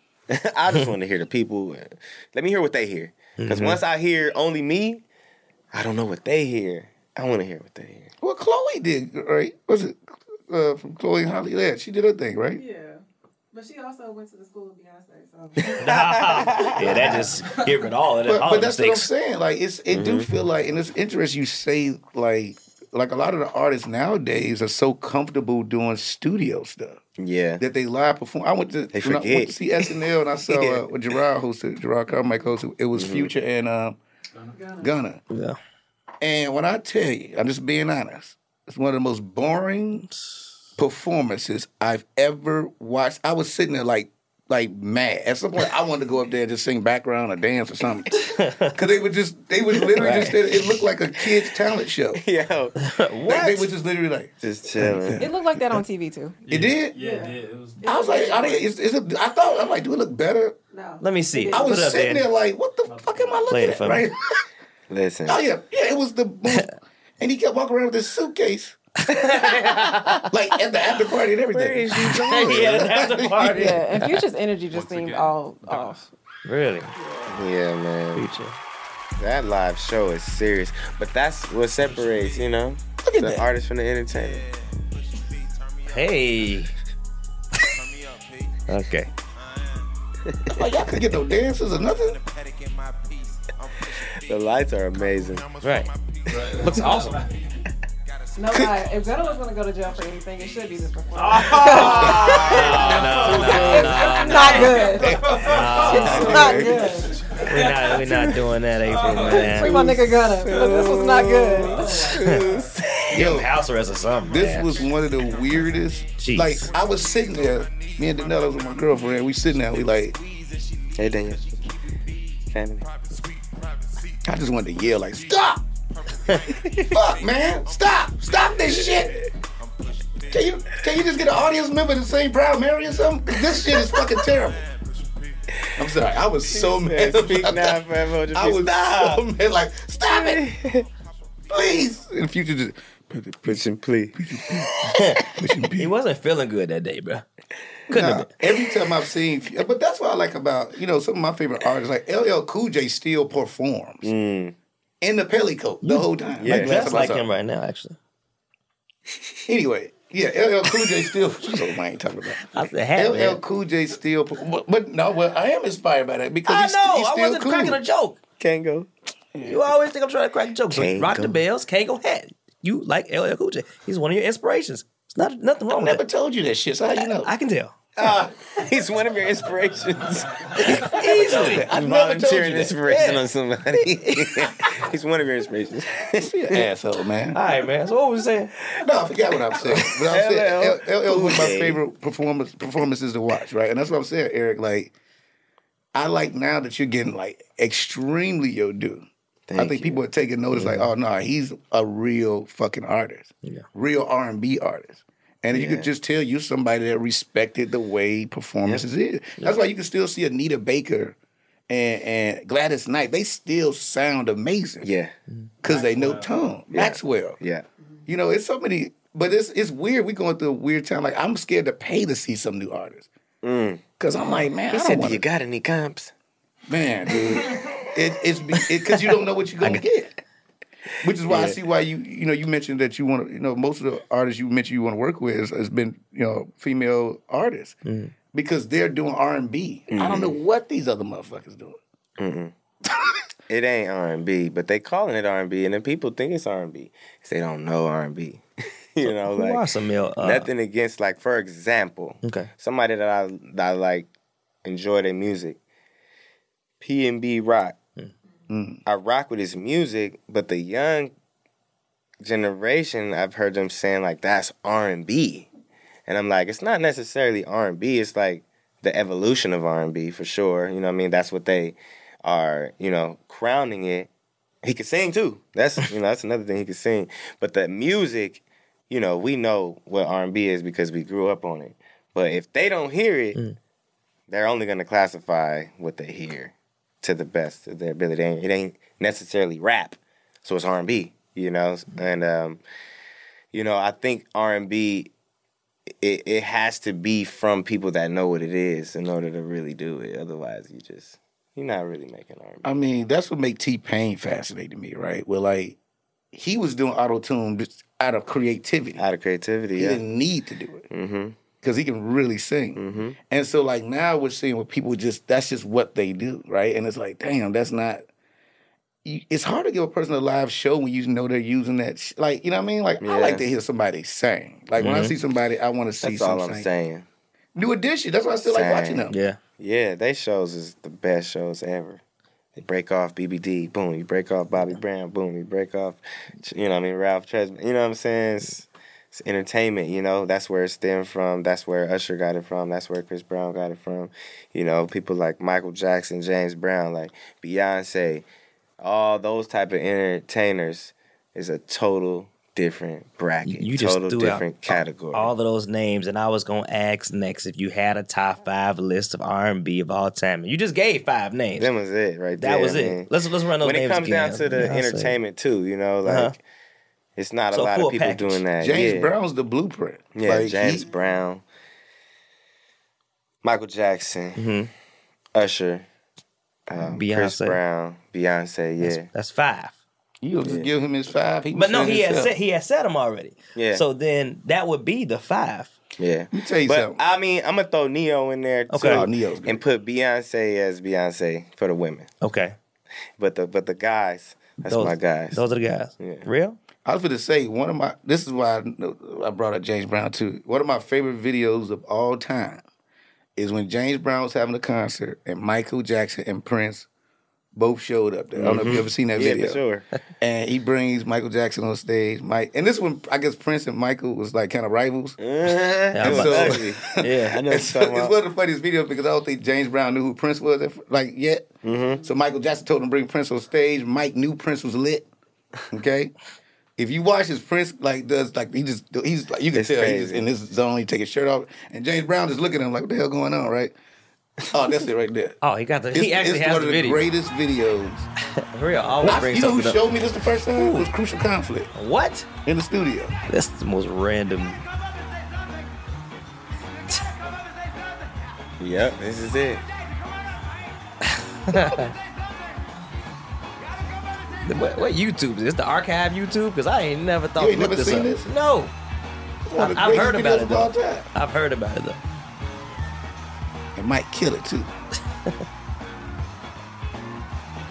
I just want to hear the people. Let me hear what they hear. Because once I hear only me, I don't know what they hear. I want to hear what they hear. well, Chloe did right. Was it uh, from Chloe and Halle? Yeah, she did her thing, right? Yeah. But she also went to the school of Beyonce, so. yeah, that just get rid of all of that. But, but the that's what I'm saying. Like it's it do feel like, and it's interesting. You say like like a lot of the artists nowadays are so comfortable doing studio stuff. Yeah. that they live perform. I went to They when I went to see SNL and I saw Yeah. uh, when Jerrod hosted Jerrod Carmichael hosted. It was Future and um, Gunna. Yeah. And when I tell you, I'm just being honest, it's one of the most boring performances I've ever watched. I was sitting there like like mad. At some point, I wanted to go up there and just sing background or dance or something. Because they would just, they would literally just, it looked like a kid's talent show. Yo, Like, they would just literally like, just chilling. It looked like that on TV too. it did? Yeah, it did. It was. I was like, I, is, is it, I thought, I'm like, do it look better? No. Let me see. I was it up sitting there. there like, what the fuck am I Play looking it at? for me. Right? Listen, Oh yeah, yeah. It was the most, and he kept walking around with this suitcase, like at the after party and everything. yeah, that's the party. Yeah, and Future's energy just seemed all off. Really? yeah, man. Future. That live show is serious, but that's what separates, you know, Look at the that. artist from the entertainer. Hey. Okay. Like y'all could get no dances or nothing. The lights are amazing. Right. Looks awesome. No lie, if Gunna was gonna go to jail for anything, it should be this performance. no, no, it's no. not good. It's not good. We're not, we're not doing that, April, man. Free my nigga Gunna. This was not good. Yo, House arrest or something. this man. was one of the weirdest. Jeez. Like I was sitting there, me and Danella was with my girlfriend. We sitting there, we like, Hey, Daniel. Family. I just wanted to yell like, stop! Fuck, man, stop! Stop this shit! Can you can you just get an audience member to sing Proud Mary or something? This shit is fucking terrible. I'm sorry, I was so mad. Speak now, that. forever. Just I was stop. so mad, like, stop it! Please! In the future, just Push and plea. pushing He wasn't feeling good that day, bro. Couldn't Nah, have been. every time I've seen, but that's what I like about you know some of my favorite artists. Like LL Cool J still performs mm. In the pellicoat the whole time. Yeah. Like, last Just time I like him right now, actually. Anyway, yeah, LL Cool J still. so I ain't talking about. I said, hat, LL man. Cool J still, but, but no, well, I am inspired by that because I he's, know. he's I wasn't cool. cracking a joke. Can't go. You always think I'm trying to crack jokes. So Can't rock go. the bells, Kangol hat. You like LL Cool J. He's one of your inspirations. It's not nothing wrong I with never that. told you that shit. So how you know? I can tell. He's one of your inspirations. Easily. I never told you Volunteering inspiration Yeah. on somebody. He's one of your inspirations. You an asshole, man. All right, man. So what was you saying? No, I forgot what I'm saying. But I'm saying LL LL is my favorite performance performances to watch, right? And that's what I'm saying, Eric. Like, I like now that you're getting like extremely your due. I think you. people are taking notice, like, oh no, he's a real fucking artist, Yeah. real R and B artist. And you could just tell you somebody that respected the way performances is. That's why you can still see Anita Baker and, and Gladys Knight. They still sound amazing. Yeah. Because they know tone. Maxwell. Yeah. You know, it's so many, but it's it's weird. We're going through a weird time. Like I'm scared to pay to see some new artists mm. because I'm like, man, He I said, don't "Do want you got any comps?" man, dude. it, it's because you don't know what you're gonna get. Which is why I see why you you know you mentioned that you want to you know most of the artists you mentioned you want to work with has, has been you know female artists mm-hmm. because they're doing R and B. I don't know mm-hmm. what these other motherfuckers doing. Mm-hmm. It ain't R and B, but they calling it R and B, and then people think it's R and B because they don't know R and B. You know, like some male? Uh, nothing against like for example, Okay. somebody that I that I like enjoy their music. PnB Rock. Mm. I rock with his music, but the young generation, I've heard them saying like that's R and B, and I'm like, it's not necessarily R and B. It's like the evolution of R and B for sure. You know, what I mean, that's what they are. You know, crowning it. He could sing too. That's you know that's another thing he could sing. But the music, you know, we know what R and B is because we grew up on it. But if they don't hear it, mm. they're only going to classify what they hear to the best of their ability. It ain't, it ain't necessarily rap, so it's R and B. You know, and um, you know, I think R and B. It, it has to be from people that know what it is in order to really do it. Otherwise, you just you're not really making R and B. I mean, that's what make T Pain fascinating to me, right? Where like he was doing auto tune just out of creativity. Out of creativity, he yeah. didn't need to do it. Mm-hmm. Because he can really sing. Mm-hmm. And so like now we're seeing what people just that's just what they do, right? And it's like, damn, that's not. you- It's hard to give a person a live show when you know they're using that. Sh- like you know what I mean? Like I like to hear somebody sing. Like when I mm-hmm. see somebody, I want to see That's all some I'm sing. saying. New edition. That's why I still like watching them. yeah. Yeah, they shows is the best shows ever. They break off BBD, boom. You break off Bobby Brown, boom. You break off, you know what I mean, Ralph Tresvant. You know what I'm saying? It's, It's entertainment, you know. That's where it stemmed from. That's where Usher got it from. That's where Chris Brown got it from. You know, people like Michael Jackson, James Brown, like Beyonce, all those type of entertainers is a total different bracket. You just total different category. all of those names, and I was gonna ask next if you had a top five list of R and B of all time. You just gave five names. That was it, right there. That was I it. Let's let's run those when names it comes again. down to the Yeah, entertainment too, you know, like Uh-huh. It's not So a lot of people package. doing that. James yeah. Brown's the blueprint. Yeah, Like, James he- Brown, Michael Jackson, Mhm. Usher, um, Chris Beyonce. Brown, Beyonce. Yeah, That's, that's five. You gonna just give him his five. He But no, said he had himself. said he had said them already. Yeah. So then that would be the five. yeah. Let me tell you But something. I mean, I'm gonna throw Ne-Yo in there too, Okay. Oh, Ne-Yo's good. and put Beyonce as Beyonce for the women. Okay. But the but the guys, that's Those- my guys. Those are the guys. Yeah. Real? I was going to say one of my. This is why I, I brought up James Brown too. One of my favorite videos of all time is when James Brown was having a concert and Michael Jackson and Prince both showed up there. I don't know if you ever seen that Mm-hmm. yeah, video. for sure. And he brings Michael Jackson on stage. Mike, and this one, I guess Prince and Michael was like kind of rivals. it I'm was about to ugly. Yeah. I know It's, what it's one of the funniest videos because I don't think James Brown knew who Prince was, at, like yet. Mm-hmm. So Michael Jackson told him to bring Prince on stage. Mike knew Prince was lit. Okay, if you watch his Prince like does like he just he's like you can It's tell he's crazy. just in this zone. He take his shirt off, and James Brown just looking at him like, "What the hell going on?" Right? Oh, that's it right there. Oh, he got the. It's, he actually it's has one the of the video. greatest videos. Real. Always bring you know who up. showed me this the first time? It was Crucial Conflict What? in the studio. That's the most random. Yep, this is it. What, what YouTube is this? The archive YouTube? Because I ain't never thought You ain't to look never this seen up. this? No, It's one of the I've heard about it though. time. I've heard about it though. It might kill it too.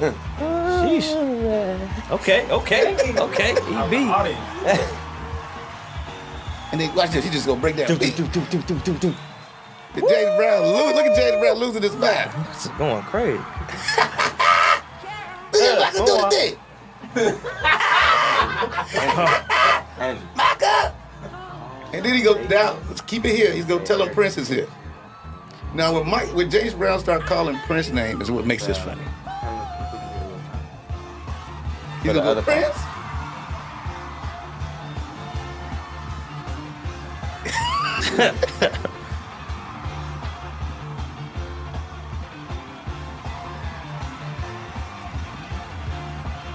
Sheesh. Okay, okay, okay. EB. And then watch this. He just gonna break down. Do, beat. do, do, do, do, do, do. Did James Brown lose? Look at James Brown losing his mind. It's going crazy. Do the thing. Micah. And then he go down. Let's keep it here. He's gonna tell him Prince is here. Now when Mike, when James Brown start calling Prince name is what makes this funny. He's gonna go Prince.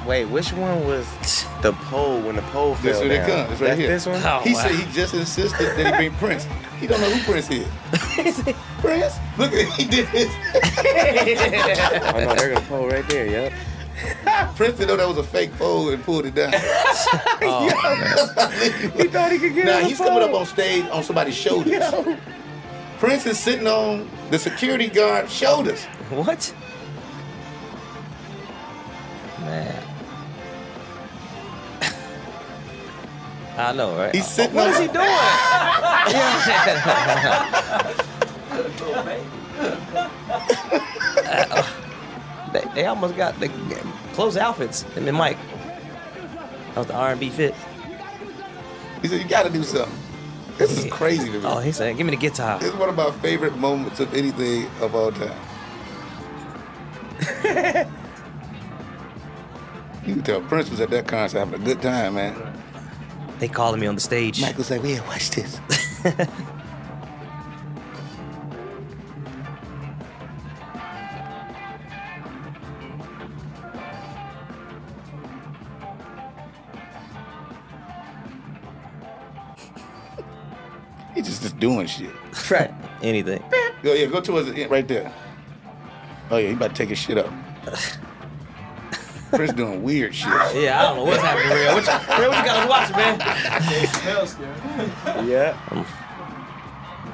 Wait, which one was the pole when the pole fell This one it down? comes. It's right That's here. this one? Oh, He wow. said he just insisted that he bring Prince. He don't know who Prince is. Prince? Look at he did this. Oh no, they're gonna pole right there. Yep. Prince didn't know that was a fake pole and pulled it down. Oh, He thought he could get now on the he's coming up on stage on somebody's shoulders. Prince is sitting on the security guard's shoulders. What? Man. I know, right? He's sitting What is he doing? they, they almost got the close outfits. And then Mike. That was the R&B fit. He said, You gotta do something. This is crazy to me. Oh, he said, "Give me the guitar." This is one of my favorite moments of anything of all time. you can tell Prince was at that concert having a good time, man. They calling me on the stage. Michael's like, yeah, watch this. He's just, just doing shit. Right. Anything. Go yeah, go towards the end right there. Oh yeah, he about to take his shit up. Prince doing weird shit. Yeah, I don't know what's happening, real. What you, real, what you got us watching, man? Yeah.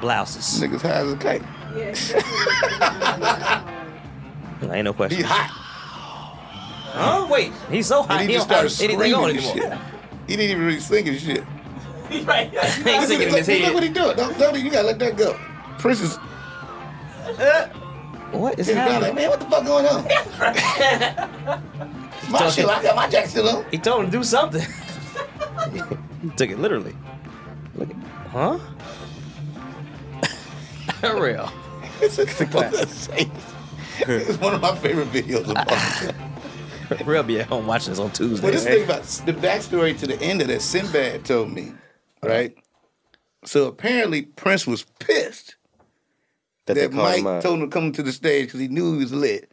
Blouses. Niggas high as a kite. Ain't no question. He hot. Huh? Wait, he's so hot. And He, he just don't started have on screaming and anymore. shit. He didn't even really sing his shit. he ain't singing in his look, look what he doing. Don't, don't, you gotta let that go. Prince is What is sitting down like, happening? man, what the fuck going on? my shit, I got my jacket still on. He told him to do something. he took it literally. Huh? Real. It's, a, classic. it's one of my favorite videos of all time. Real be at home watching this on Tuesday. Well, this eh? thing about the backstory to the end of that Sinbad told me, right? So apparently Prince was pissed That, that Mike told him to come to the stage because he knew he was lit.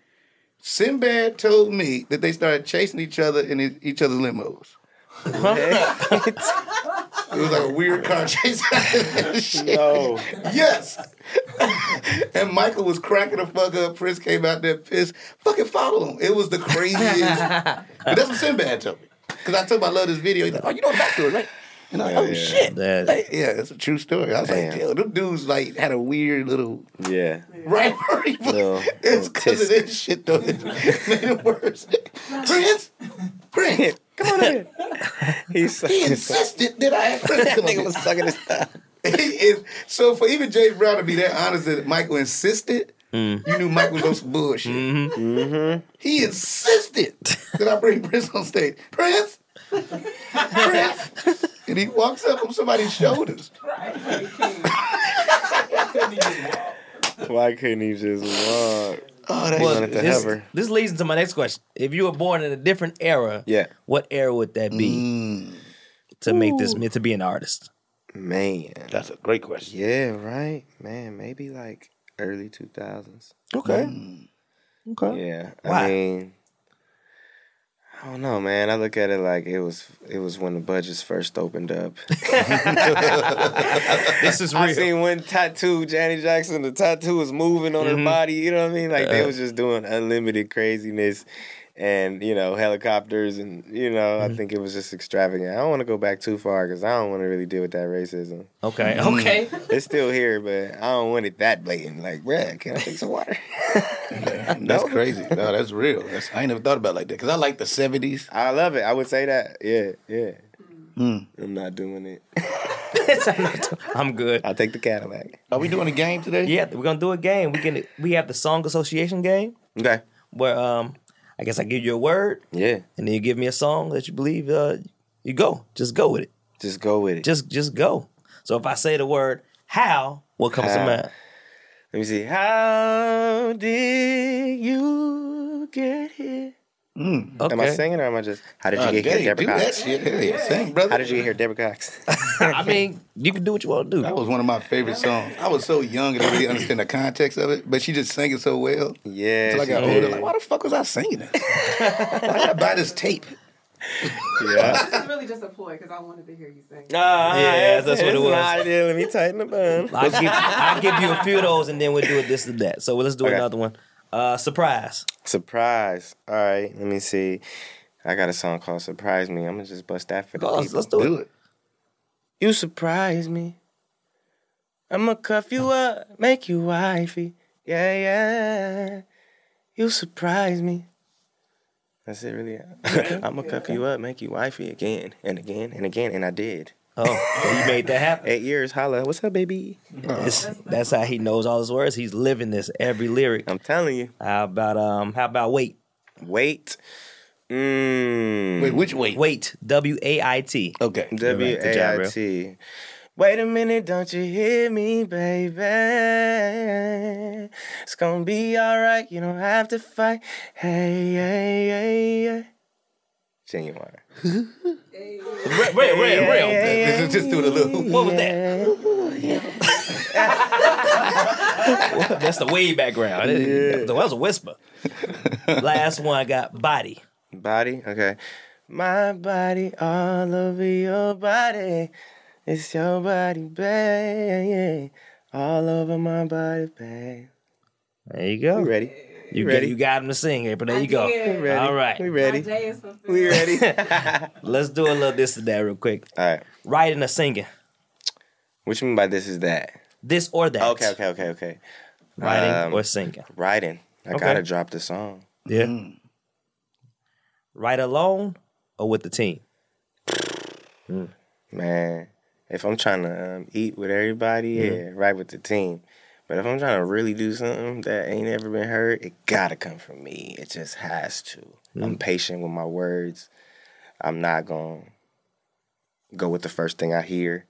Sinbad told me that they started chasing each other in each other's limos. It was like a weird car chase. No. Yes. and Michael was cracking the fuck up. Prince came out there pissed. Fucking follow him. It was the craziest. but that's what Sinbad told me. Because I told him I love this video. He's like, oh, you know the backstory, right? And I'm like, oh, Yeah. shit. That- Like, yeah, it's a true story. I was Damn. like, yo, them dudes like had a weird little Yeah. rivalry. but Little- it's little because of this shit, though. It made it worse. Prince, Prince, come on in. He's He insisted that I had Prince come nigga in. was sucking his thumb. Is- so for even Jay Brown to be that honest that Michael insisted, you knew Mike was on some bullshit. Mm-hmm. He insisted that I bring Prince on stage. Prince, Prince, and he walks up on somebody's shoulders. Why couldn't he just walk? Oh, that Well, wanted to this, have this leads into my next question. If you were born in a different era, Yeah. what era would that be Mm, to make this to be an artist? Man. that's a great question. Yeah, right. Man, maybe like early 2000s. Okay. Okay. Yeah. Why? I mean, I don't know, man. I look at it like it was it was when the budgets first opened up. This is real. I real. seen one tattoo, Janet Jackson, the tattoo was moving on Mm-hmm. her body, you know what I mean? Like Uh. they was just doing unlimited craziness and, you know, helicopters and, you know, Mm-hmm. I think it was just extravagant. I don't want to go back too far because I don't want to really deal with that racism. Okay. Mm. Okay. It's still here, but I don't want it that blatant. Like, bruh, can I take some water? That's crazy. No, that's real. That's, I ain't never thought about it like that because I like the 70s. I love it. I would say that. Yeah, yeah. Mm. I'm not doing it. I'm good. I'll take the Cadillac. Are we doing a game today? Yeah, we're gonna do a game. We can we have the song association game Okay. where um I guess I give you a word Yeah. and then you give me a song that you believe uh you go. Just go with it. Just go with it. Just just go. So if I say the word how, what comes to mind? Let me see. How did you get here? Mm. Okay. Am I singing or am I just? How did you Uh, get here, do Deborah that Cox? shit. Hell yeah. Sing, brother. How did you get here, Deborah Cox? I mean, you can do what you want to do. That was one of my favorite songs. I was so young and didn't really understand the context of it, but she just sang it so well. yeah. Until I she got did. older, like, why the fuck was I singing this? Why did I buy this tape? Yeah. This is really just a ploy because I wanted to hear you sing. Ah, Yeah, that's what it was. my idea. Let me tighten the bun. I'll give, I'll give you a few of those and then we'll do it this and that. So let's do Okay. another one. Uh, surprise. Surprise. All right. Let me see. I got a song called "Surprise Me." I'm gonna just bust that for the Go, let's, people. let's do, Do it. it. You surprise me. I'ma cuff you up, make you wifey. Yeah, yeah. You surprise me. That's it, really. I'ma cuff you up, make you wifey again and again and again, and I did. Oh, you made that happen. Eight years, holla. What's up, baby? It's- that's how he knows all his words. He's living this every lyric. I'm telling you. How about um? How about wait? Wait. Mmm. Wait, which wait? Wait. W A I T. Okay. W Good job, A bro. I T. Wait a minute, don't you hear me, baby? It's gonna be alright, you don't have to fight. Hey, hey, hey, hey. Genuine. Real, real, real, real. This is just doing a little. What was that? That's the way background. That was a whisper. Last one I got body. Body, okay. My body, all over your body. It's your body, babe. All over my body, babe. There you go. We ready? You ready? Got, you got him to sing, April. There you go. Ready? All right. We ready? My day is fulfilled. We ready? Let's do a little this and that real quick. All right. Writing or singing. What you mean by this is that? This or that. Okay, okay, okay, okay. Writing Um, or singing. Writing. I Okay. gotta drop the song. Yeah. Mm. Write alone or with the team. Man, if I'm trying to um, eat with everybody, yeah, right with the team. But if I'm trying to really do something that ain't ever been heard, it gotta come from me. It just has to. I'm patient with my words. I'm not gonna go with the first thing I hear.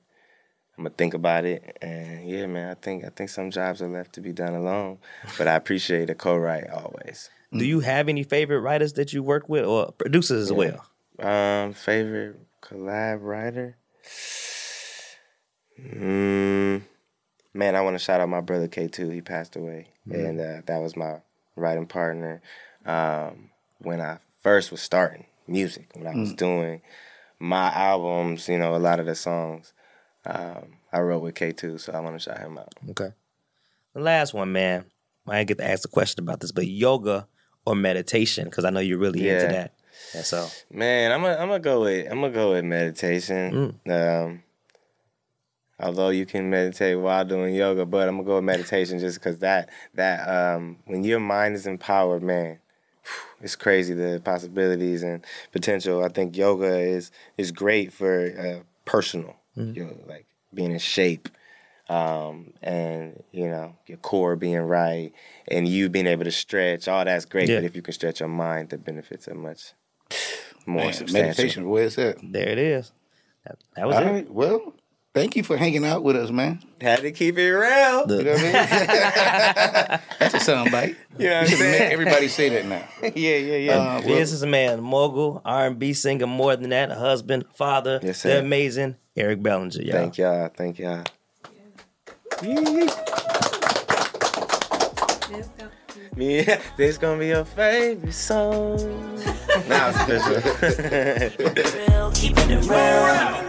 I'm gonna think about it, and yeah, man, I think I think some jobs are left to be done alone, but I appreciate a co-write always. Do you have any favorite writers that you work with or producers as well? Um, favorite collab writer. Mm, man, I want to shout out my brother K2. He passed away, and uh, that was my writing partner um, when I first was starting music. When I was doing my albums, you know, a lot of the songs um, I wrote with K2, so I want to shout him out. Okay. The last one, man. I didn't get to ask a question about this, but yoga or meditation, because I know you're really into that. And so, Man, I'm gonna I'm gonna go with I'm gonna go with meditation. Um, although you can meditate while doing yoga, but I'm gonna go with meditation just because that that um, when your mind is empowered, man, it's crazy the possibilities and potential. I think yoga is is great for uh, personal, you know, like being in shape. Um, and you know your core being right, and you being able to stretch, all that's great. Yeah. But if you can stretch your mind, the benefits are much more Man, substantial. meditation, where's that? there it is. That, that was All it. right. Well, thank you for hanging out with us, man. Had to keep it real. You know what I mean? That's a soundbite. You know what I'm You should make saying? everybody say that now. yeah, yeah, yeah. Uh, well, Businessman, mogul, R&B singer, more than that, a husband, father, Yes, the amazing Eric Bellinger, y'all. Thank y'all. Thank y'all. Yeah, this gonna be your favorite song. now it's official. Real, keeping it real.